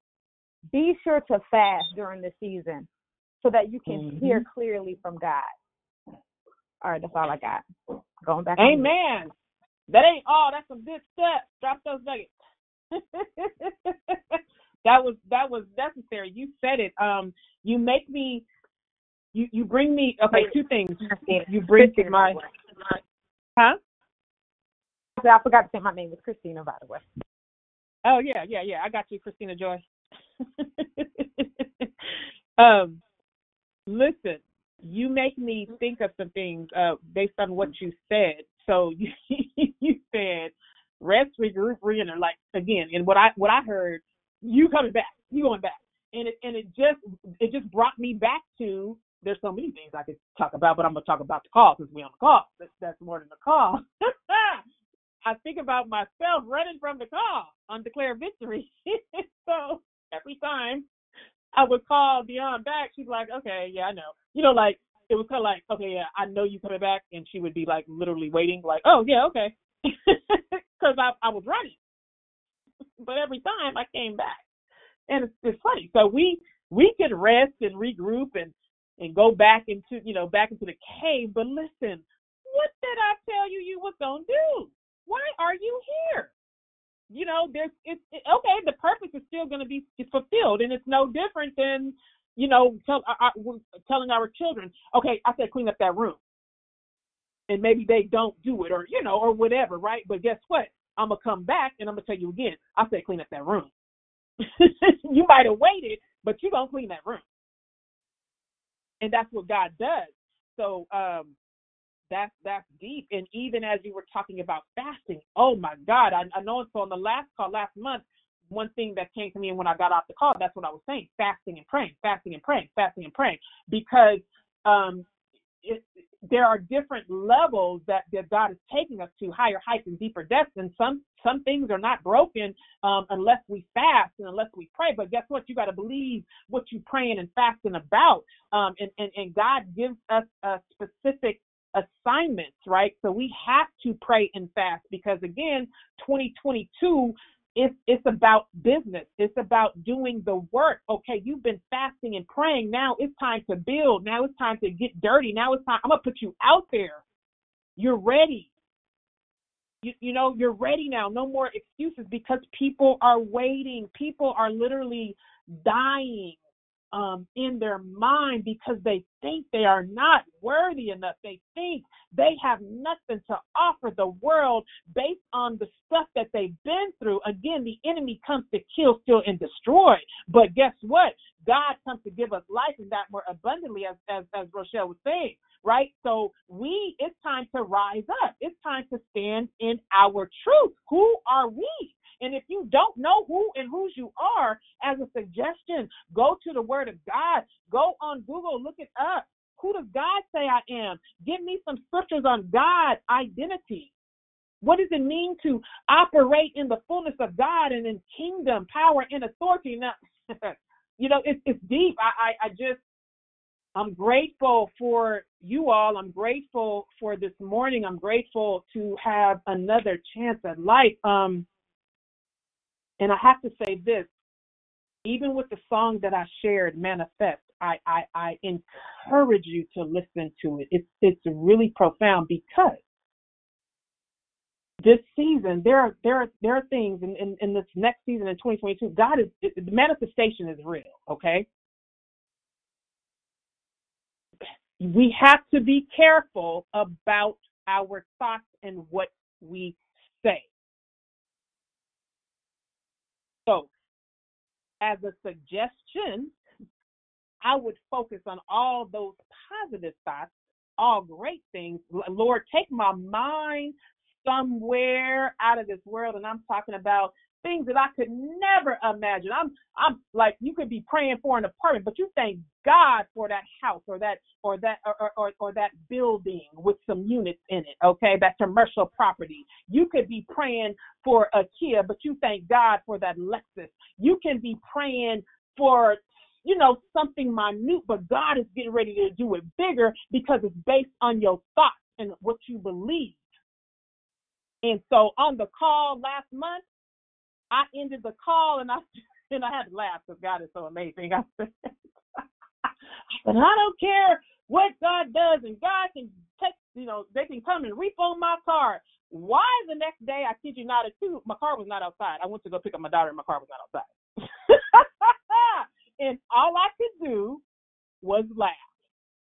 Be sure to fast during the season so that you can hear
Mhm.
clearly from God. All right, that's all I got. Going back.
Amen. That ain't all. That's some good stuff. Drop those nuggets. that was that was necessary. You said it. Um, you make me. You you bring me. Okay, two things. You bring to my. Huh?
I forgot to say my name is Christina, by the way.
Oh yeah, yeah, yeah. I got you, Christina Joy. um, listen, you make me think of some things uh, based on what you said. So you you said rest, regroup, reenter. Like again, and what I what I heard, you coming back, you going back, and it and it just it just brought me back to. There's so many things I could talk about, but I'm gonna talk about the call since we're on the call. That's, that's more than the call. I think about myself running from the call on Declare Victory. so every time I would call Dion back, she's like, okay, yeah, I know. You know, like, it was kind of like, okay, yeah, I know you coming back. And she would be like literally waiting, like, oh, yeah, okay. Because I, I was running. But every time I came back. And it's, it's funny. So we we could rest and regroup and and go back into you know back into the cave. But listen, what did I tell you you was gonna do? Why are you here? You know, there's it's it, okay. The purpose is still to be fulfilled, and it's no different than you know tell, uh, uh, telling our children, okay, I said clean up that room, and maybe they don't do it, or you know, or whatever, right? But guess what? I'm gonna come back and I'm gonna tell you again. I said clean up that room. you might have waited, but you gonna clean that room, and that's what God does. So um, that's that's deep. And even as you were talking about fasting, oh my God, I, I know. it's on the last call last month, one thing that came to me, when I got off the call, that's what I was saying: fasting and praying, fasting and praying, fasting and praying, because um, it, there are different levels that, that God is taking us to, higher heights and deeper depths. And some some things are not broken um, unless we fast and unless we pray. But guess what? You got to believe what you're praying and fasting about. Um, and, and and God gives us a specific assignments, right? So we have to pray and fast because again, 2022 it's it's about business. It's about doing the work. Okay, you've been fasting and praying. Now it's time to build. Now it's time to get dirty. Now it's time. I'm gonna put you out there. You're ready. You, you know you're ready now. No more excuses because people are waiting. People are literally dying um, in their mind because they think they are not worthy enough. They think they have nothing to offer the world based on the stuff that they've been through. Again, the enemy comes to kill, steal, and destroy. But guess what? God comes to give us life and that more abundantly, as, as, as Rochelle was saying, right? So we, it's time to rise up. It's time to stand in our truth. Who are we? And if you don't know who and whose you are, as a suggestion, go to the Word of God. Go on Google, look it up. Who does God say I am? Give me some scriptures on God identity. What does it mean to operate in the fullness of God and in kingdom, power, and authority? Now, you know, it's it's deep. I, I I just I'm grateful for you all. I'm grateful for this morning. I'm grateful to have another chance at life. Um, and I have to say this, even with the song that I shared, Manifest, I, I, I encourage you to listen to it. It's it's really profound because this season there are there are there are things in, in, in this next season in 2022. God is the manifestation is real. Okay, we have to be careful about our thoughts and what we say. So, as a suggestion, I would focus on all those positive thoughts, all great things. Lord, take my mind somewhere out of this world, and I'm talking about things that I could never imagine. I'm I'm like you could be praying for an apartment, but you thank God for that house or that or that or, or, or that building with some units in it, okay? That commercial property. You could be praying for a Kia, but you thank God for that Lexus. You can be praying for you know, something minute, but God is getting ready to do it bigger because it's based on your thoughts and what you believe. And so on the call last month, I ended the call and I and I had to laugh because God is so amazing. I said, but I don't care what God does, and God can take, you know, they can come and repo my car. Why the next day, I kid you not, at two, my car was not outside. I went to go pick up my daughter, and my car was not outside. and all I could do was laugh.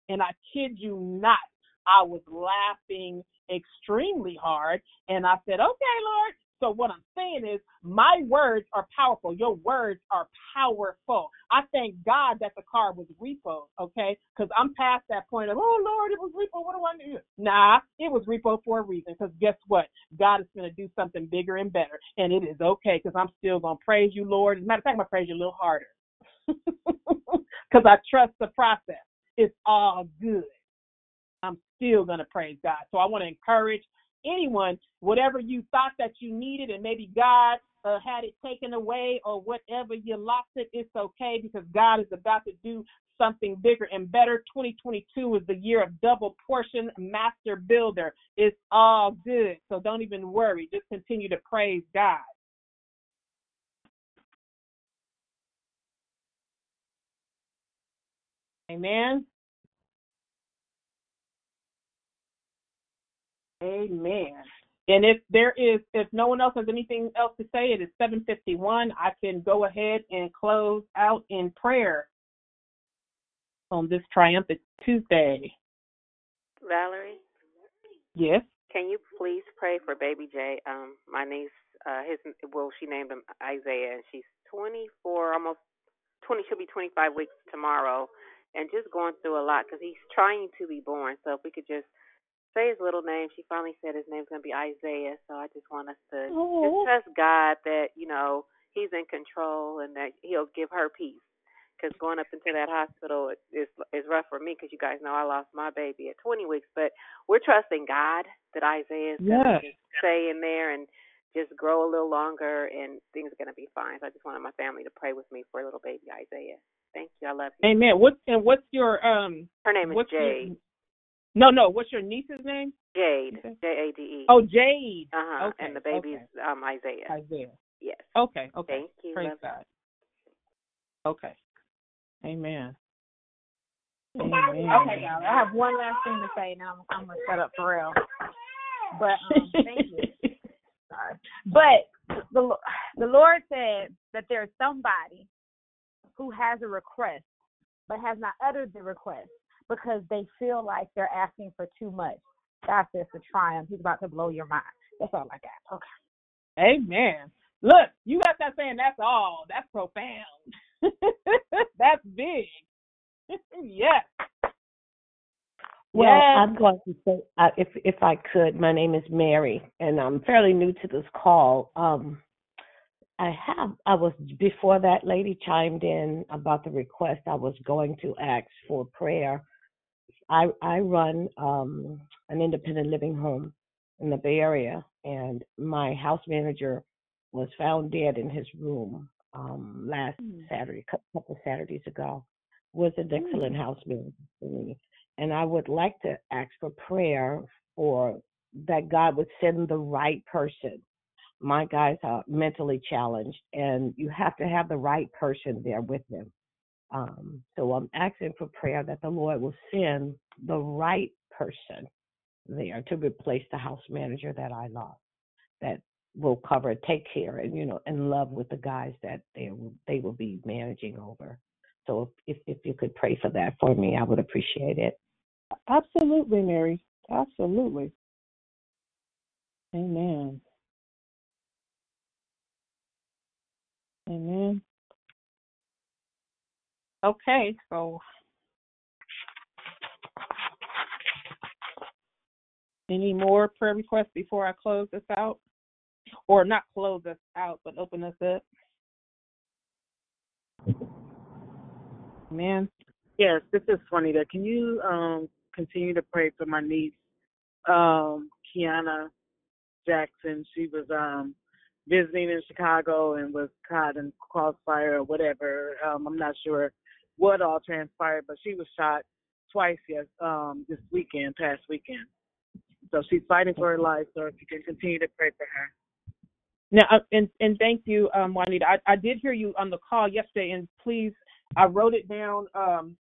And I kid you not, I was laughing extremely hard. And I said, okay, Lord, so what I'm saying is my words are powerful. Your words are powerful. I thank God that the car was repo, okay? Because I'm past that point of, oh Lord, it was repo. What do I do? Nah, it was repo for a reason. Because guess what? God is going to do something bigger and better. And it is okay because I'm still going to praise you, Lord. As a matter of fact, I'm going to praise you a little harder. Because I trust the process. It's all good. I'm still going to praise God. So I want to encourage anyone, whatever you thought that you needed, and maybe God uh, had it taken away or whatever you lost it, it's okay because God is about to do something bigger and better. 2022 is the year of double portion master builder. It's all good. So don't even worry. Just continue to praise God. Amen. Amen. And if there is, if no one else has anything else to say, it is 7:51. I can go ahead and close out in prayer on this triumphant Tuesday.
Valerie.
Yes.
Can you please pray for Baby Jay? Um, my niece, uh, his well, she named him Isaiah, and she's 24, almost 20. She'll be 25 weeks tomorrow, and just going through a lot because he's trying to be born. So if we could just say his little name. She finally said his name's gonna be Isaiah. So I just want us to
Oh.
just trust God that you know He's in control and that He'll give her peace. Because going up into that hospital is is rough for me. Because you guys know I lost my baby at 20 weeks, but we're trusting God that Isaiah is gonna just stay in there and just grow a little longer, and things are gonna be fine. So I just wanted my family to pray with me for a little baby Isaiah. Thank you. I love you.
Amen. What's and what's your um?
Her name is
what's your-
Jade.
No, no. What's your niece's name?
Jade. J A D E.
Oh, Jade.
Uh huh.
Okay,
and the baby's
okay.
um Isaiah.
Isaiah.
Yes.
Okay. Okay.
Thank you.
Praise
Love you.
God. Okay. Amen. Amen.
Okay, y'all. I have one last thing to say, and I'm, I'm gonna shut up for real. But um, thank you. Sorry. But the the Lord said that there's somebody who has a request but has not uttered the request because they feel like they're asking for too much. God says to triumph. He's about to blow your mind. That's all I got. Okay.
Amen. Look, you got that saying that's all. That's profound. that's big. yes.
Well,
yes.
I'm going to say, uh, if if I could, my name is Mary, and I'm fairly new to this call. Um, I have, I was before that lady chimed in about the request. I was going to ask for prayer. I I run um, an independent living home in the Bay Area, and my house manager was found dead in his room um, last Saturday, a couple of Saturdays ago. Was an excellent house manager for me and I would like to ask for prayer for that God would send the right person. My guys are mentally challenged, and you have to have the right person there with them. Um, so I'm asking for prayer that the Lord will send the right person there to replace the house manager that I lost, that will cover, take care, and you know, and love with the guys that they will, they will be managing over. So if, if if you could pray for that for me, I would appreciate it.
Absolutely, Mary. Absolutely. Amen. Amen. Okay, so any more prayer requests before I close this out? Or not close us out, but open us up? Amen.
Yes, this is Juanita. Can you um continue to pray for my niece, um, Keyanna Jackson? She was um visiting in Chicago and was caught in a crossfire or whatever. Um, I'm not sure what all transpired, but she was shot twice yes um this weekend, past weekend. So she's fighting for her life. So if you can continue to pray for her.
Now, uh, and and thank you, um, Juanita. I, I did hear you on the call yesterday, and please, I wrote it down. Um,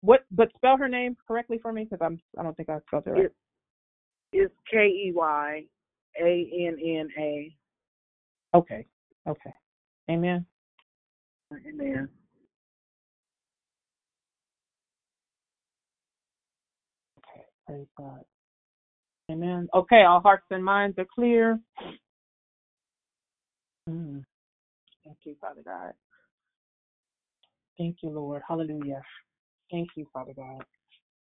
what? But spell her name correctly for me, because I'm I don't think I spelled it right.
It, it's K E Y A N N A.
Okay. Okay. Amen.
Amen.
Praise God. Amen. Okay. All hearts and minds are clear. Mm. Thank you, Father God. Thank you, Lord. Hallelujah. Thank you, Father God.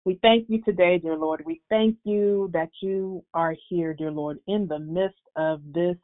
We thank you today, dear Lord. We thank you that you are here, dear Lord, in the midst of this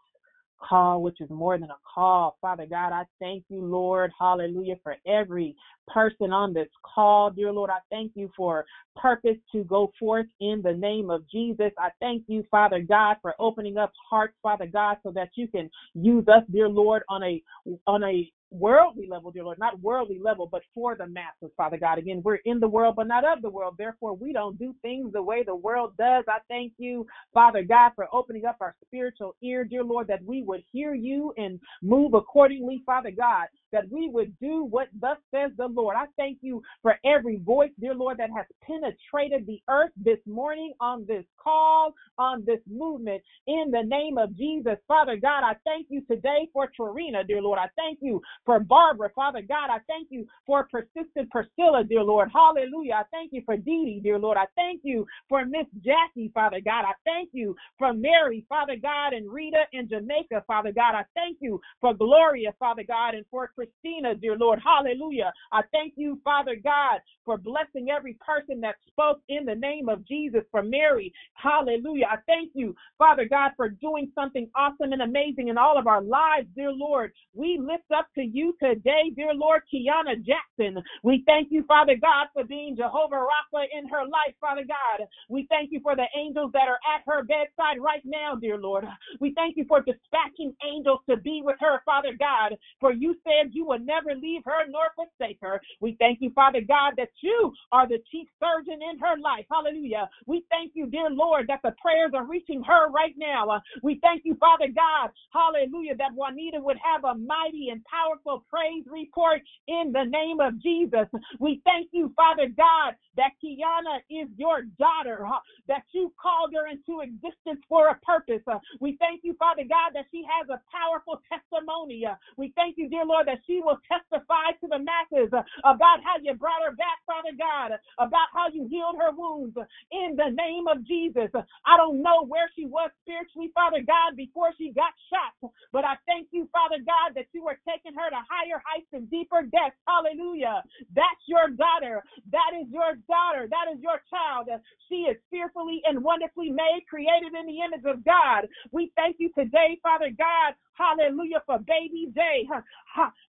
call, which is more than a call. Father God, I thank you, Lord, hallelujah, for every person on this call. Dear Lord, I thank you for purpose to go forth in the name of Jesus. I thank you, Father God, for opening up hearts, Father God, so that you can use us, dear Lord, on a on a worldly level, dear Lord, not worldly level, but for the masses, Father God. Again, we're in the world, but not of the world. Therefore, we don't do things the way the world does. I thank you, Father God, for opening up our spiritual ear, dear Lord, that we would hear you and move accordingly, Father God, that we would do what thus says the Lord. I thank you for every voice, dear Lord, that has penetrated the earth this morning on this call, on this movement, in the name of Jesus. Father God, I thank you today for Torina, dear Lord. I thank you for Barbara, Father God. I thank you for persistent Priscilla, dear Lord. Hallelujah. I thank you for Dee Dee, dear Lord. I thank you for Miss Jackie, Father God. I thank you for Mary, Father God, and Rita in Jamaica, Father God. I thank you for Gloria, Father God, and for Christina, dear Lord. Hallelujah. I thank you, Father God, for blessing every person that spoke in the name of Jesus for Mary. Hallelujah. I thank you, Father God, for doing something awesome and amazing in all of our lives, dear Lord. We lift up to you today, dear Lord, Keyanna Jackson. We thank you, Father God, for being Jehovah Rapha in her life, Father God. We thank you for the angels that are at her bedside right now, dear Lord. We thank you for dispatching angels to be with her, Father God, for you said you will never leave her nor forsake her. We thank you, Father God, that you are the chief surgeon in her life. Hallelujah. We thank you, dear Lord, that the prayers are reaching her right now. We thank you, Father God, hallelujah, that Juanita would have a mighty and powerful praise report in the name of Jesus. We thank you, Father God, that Keyanna is your daughter, that you called her into existence for a purpose. Uh, we thank you, Father God, that she has a powerful testimony. Uh, we thank you, dear Lord, that that she will testify to the masses about how you brought her back, Father God, about how you healed her wounds in the name of Jesus. I don't know where she was spiritually, Father God, before she got shot, but I thank you, Father God, that you are taking her to higher heights and deeper depths. Hallelujah. That's your daughter. That is your daughter. That is your child. She is fearfully and wonderfully made, created in the image of God. We thank you today, Father God. Hallelujah for baby J.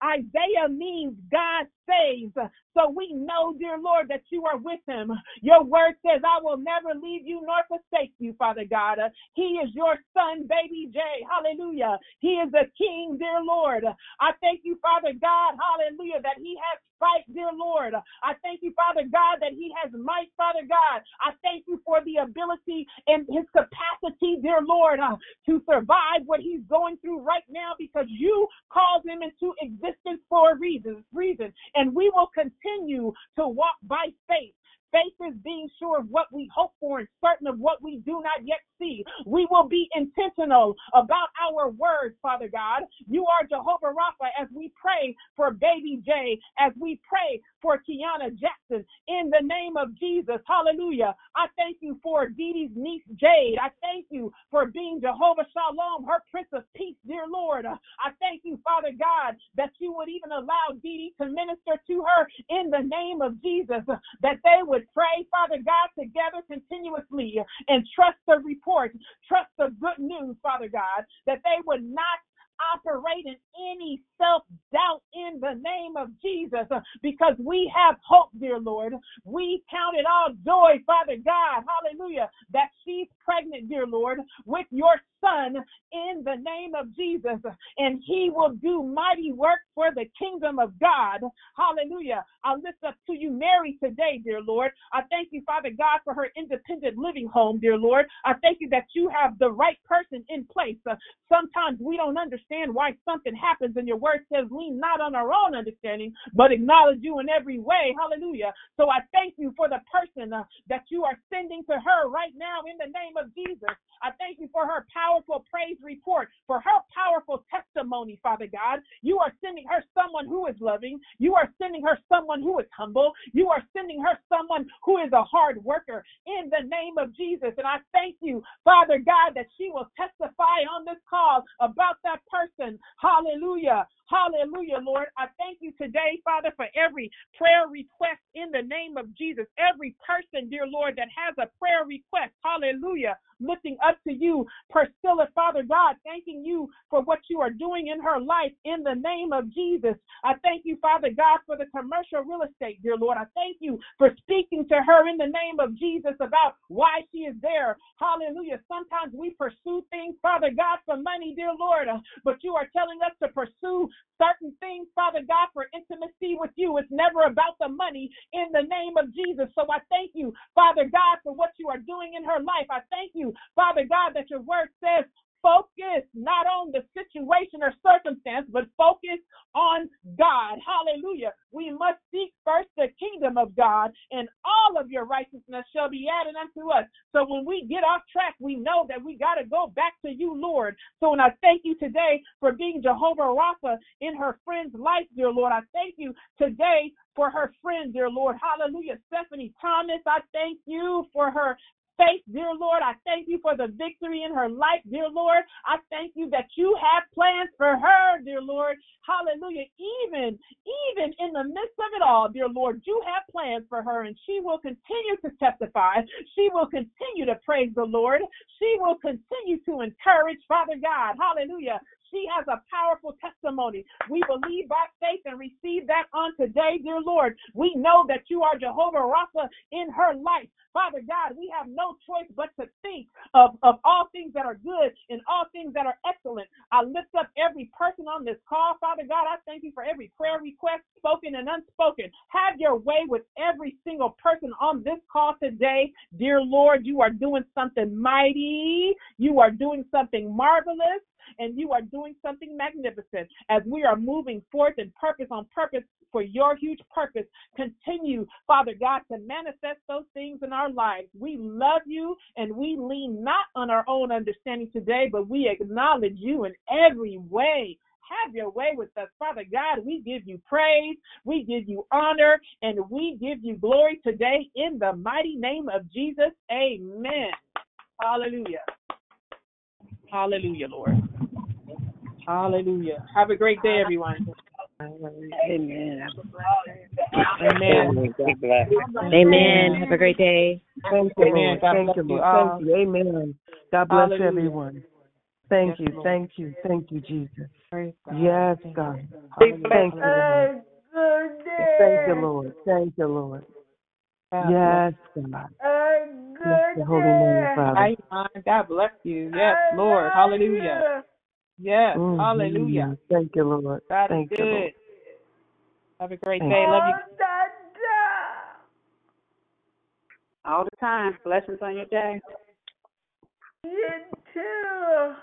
Isaiah means God saves. So we know, dear Lord, that you are with him. Your word says, I will never leave you nor forsake you, Father God. He is your son, baby J. Hallelujah. He is a king, dear Lord. I thank you, Father God. Hallelujah, that he has fight, dear Lord. I thank you, Father God, that he has might, Father God. I thank you for the ability and his capacity, dear Lord, uh, to survive what he's going through right now because you called him into existence for a reason, reason. And we will continue to walk by faith Faith is being sure of what we hope for and certain of what we do not yet see. We will be intentional about our words, Father God. You are Jehovah Rapha as we pray for baby Jay, as we pray for Keyanna Jackson in the name of Jesus. Hallelujah. I thank you for Dee's niece Jade. I thank you for being Jehovah Shalom, her Prince of Peace, dear Lord. I thank you, Father God, that you would even allow Dee to minister to her in the name of Jesus, that they would pray, Father God, together continuously and trust the trust the good news, Father God, that they would not operate in any self doubt in the name of Jesus because we have hope, dear Lord. We count it all joy, Father God, hallelujah, that she's pregnant, dear Lord, with your son in the name of Jesus, and he will do mighty work for the kingdom of God. Hallelujah. I lift up to you, Mary, today, dear Lord. I thank you, Father God, for her independent living home, dear Lord. I thank you that you have the right person in place. Uh, sometimes we don't understand why something happens, and your word says, lean not on our own understanding, but acknowledge you in every way. Hallelujah. So I thank you for the person uh, that you are sending to her right now in the name of Jesus. I thank you for her powerful praise report, for her powerful testimony, Father God. You are sending her someone who is loving. You are sending her someone who is humble. You are sending her someone who is a hard worker in the name of Jesus. And I thank you, Father God, that she will testify on this call about that person. Hallelujah. Hallelujah, Lord. I thank you today, Father, for every prayer request in the name of Jesus. Every person, dear Lord, that has a prayer request. Hallelujah looking up to you. Priscilla, Father God, thanking you for what you are doing in her life in the name of Jesus. I thank you, Father God, for the commercial real estate, dear Lord. I thank you for speaking to her in the name of Jesus about why she is there. Hallelujah. Sometimes we pursue things, Father God, for money, dear Lord, uh, but you are telling us to pursue certain things, Father God, for intimacy with you. It's never about the money in the name of Jesus. So I thank you, Father God, for what you are doing in her life. I thank you, Father God, that your word says focus not on the situation or circumstance, but focus on God. Hallelujah. We must seek first the kingdom of God, and all of your righteousness shall be added unto us. So when we get off track, we know that we got to go back to you, Lord. So I thank you today for being Jehovah Rapha in her friend's life, dear Lord, I thank you today for her friend, dear Lord. Hallelujah. Stephanie Thomas, I thank you for her faith, dear Lord. I thank you for the victory in her life, dear Lord. I thank you that you have plans for her, dear Lord. Hallelujah. Even, even in the midst of it all, dear Lord, you have plans for her and she will continue to testify. She will continue to praise the Lord. She will continue to encourage, Father God. Hallelujah. She has a powerful testimony. We believe by faith and receive that on today, dear Lord. We know that you are Jehovah Rapha in her life. Father God, we have no choice but to think of, of all things that are good and all things that are excellent. I lift up every person on this call. Father God, I thank you for every prayer request, spoken and unspoken. Have your way with every single person on this call today. Dear Lord, you are doing something mighty. You are doing something marvelous and you are doing something magnificent as we are moving forth in purpose on purpose for your huge purpose. Continue, Father God, to manifest those things in our lives. We love you and we lean not on our own understanding today, but we acknowledge you in every way. Have your way with us. Father God, we give you praise, we give you honor, and we give you glory today in the mighty name of Jesus. Amen. Hallelujah. Hallelujah, Lord. Hallelujah. Have a great day, everyone.
Amen.
Amen.
God bless.
Amen. Have a great day.
Thank you,
Amen.
Lord.
God
Thank
bless
you,
you
Lord. Thank you. Amen. God bless everyone. Thank you. Thank you. Thank you, Jesus. Yes,
Thank
God.
you.
Thank you, Lord. Thank you, Lord. Thank you, Lord.
God
Yes,
bless
God. Bless your holy name, Father.
Hi, God bless you. Yes, Lord. Hallelujah. Yes. Hallelujah. Mm-hmm.
Thank you, Lord.
God
Thank
is
you, Lord.
good. Have a great
Thank
day.
you.
Love you.
All the time. Blessings on your day.
You too.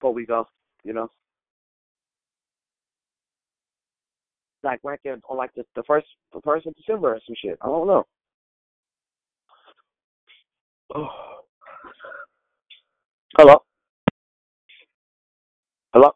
Before we go. You know, like ranking uh, on like the the first the first of December or some shit. I don't know. Oh. Hello. Hello.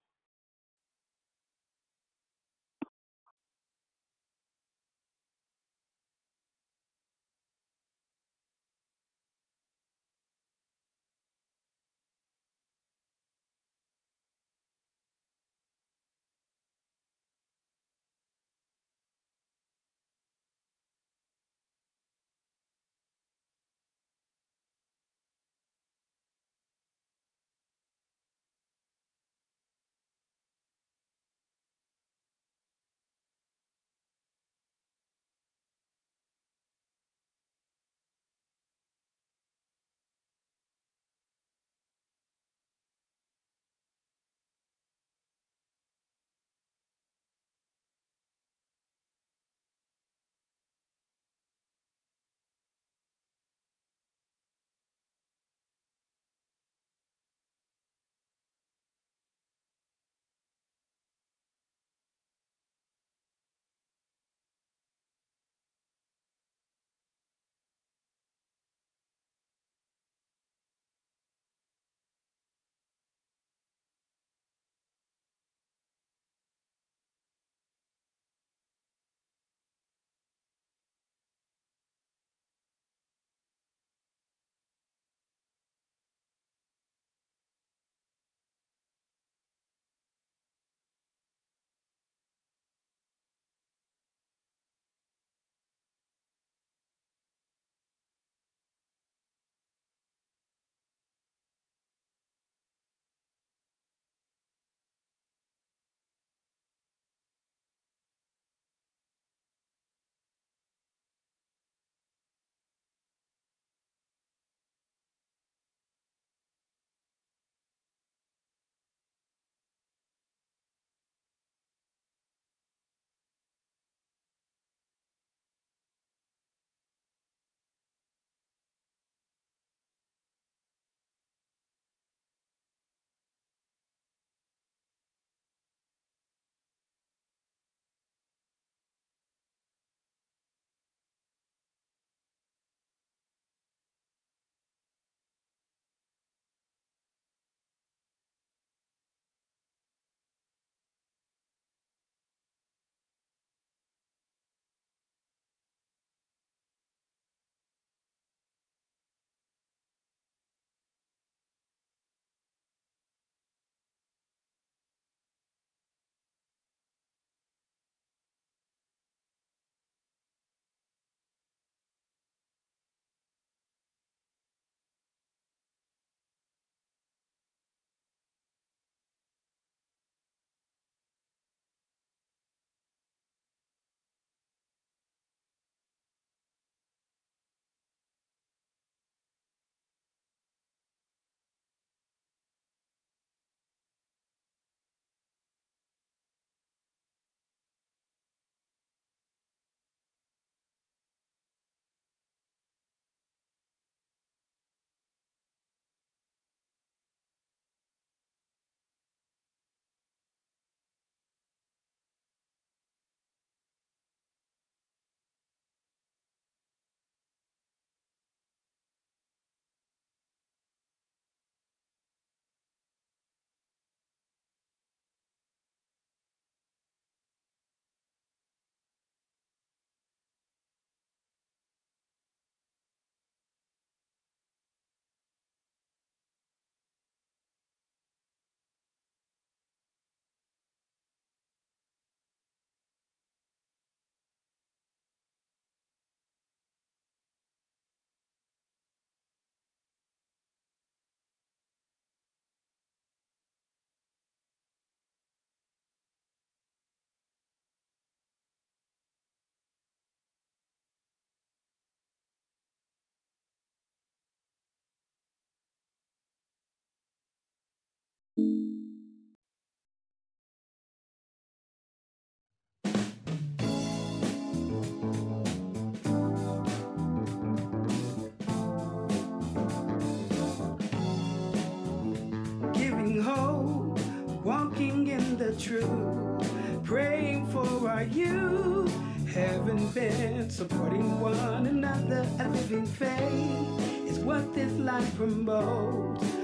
Giving hope walking in the truth, praying for our youth. Haven't been supporting one another. A living faith is what this life promotes.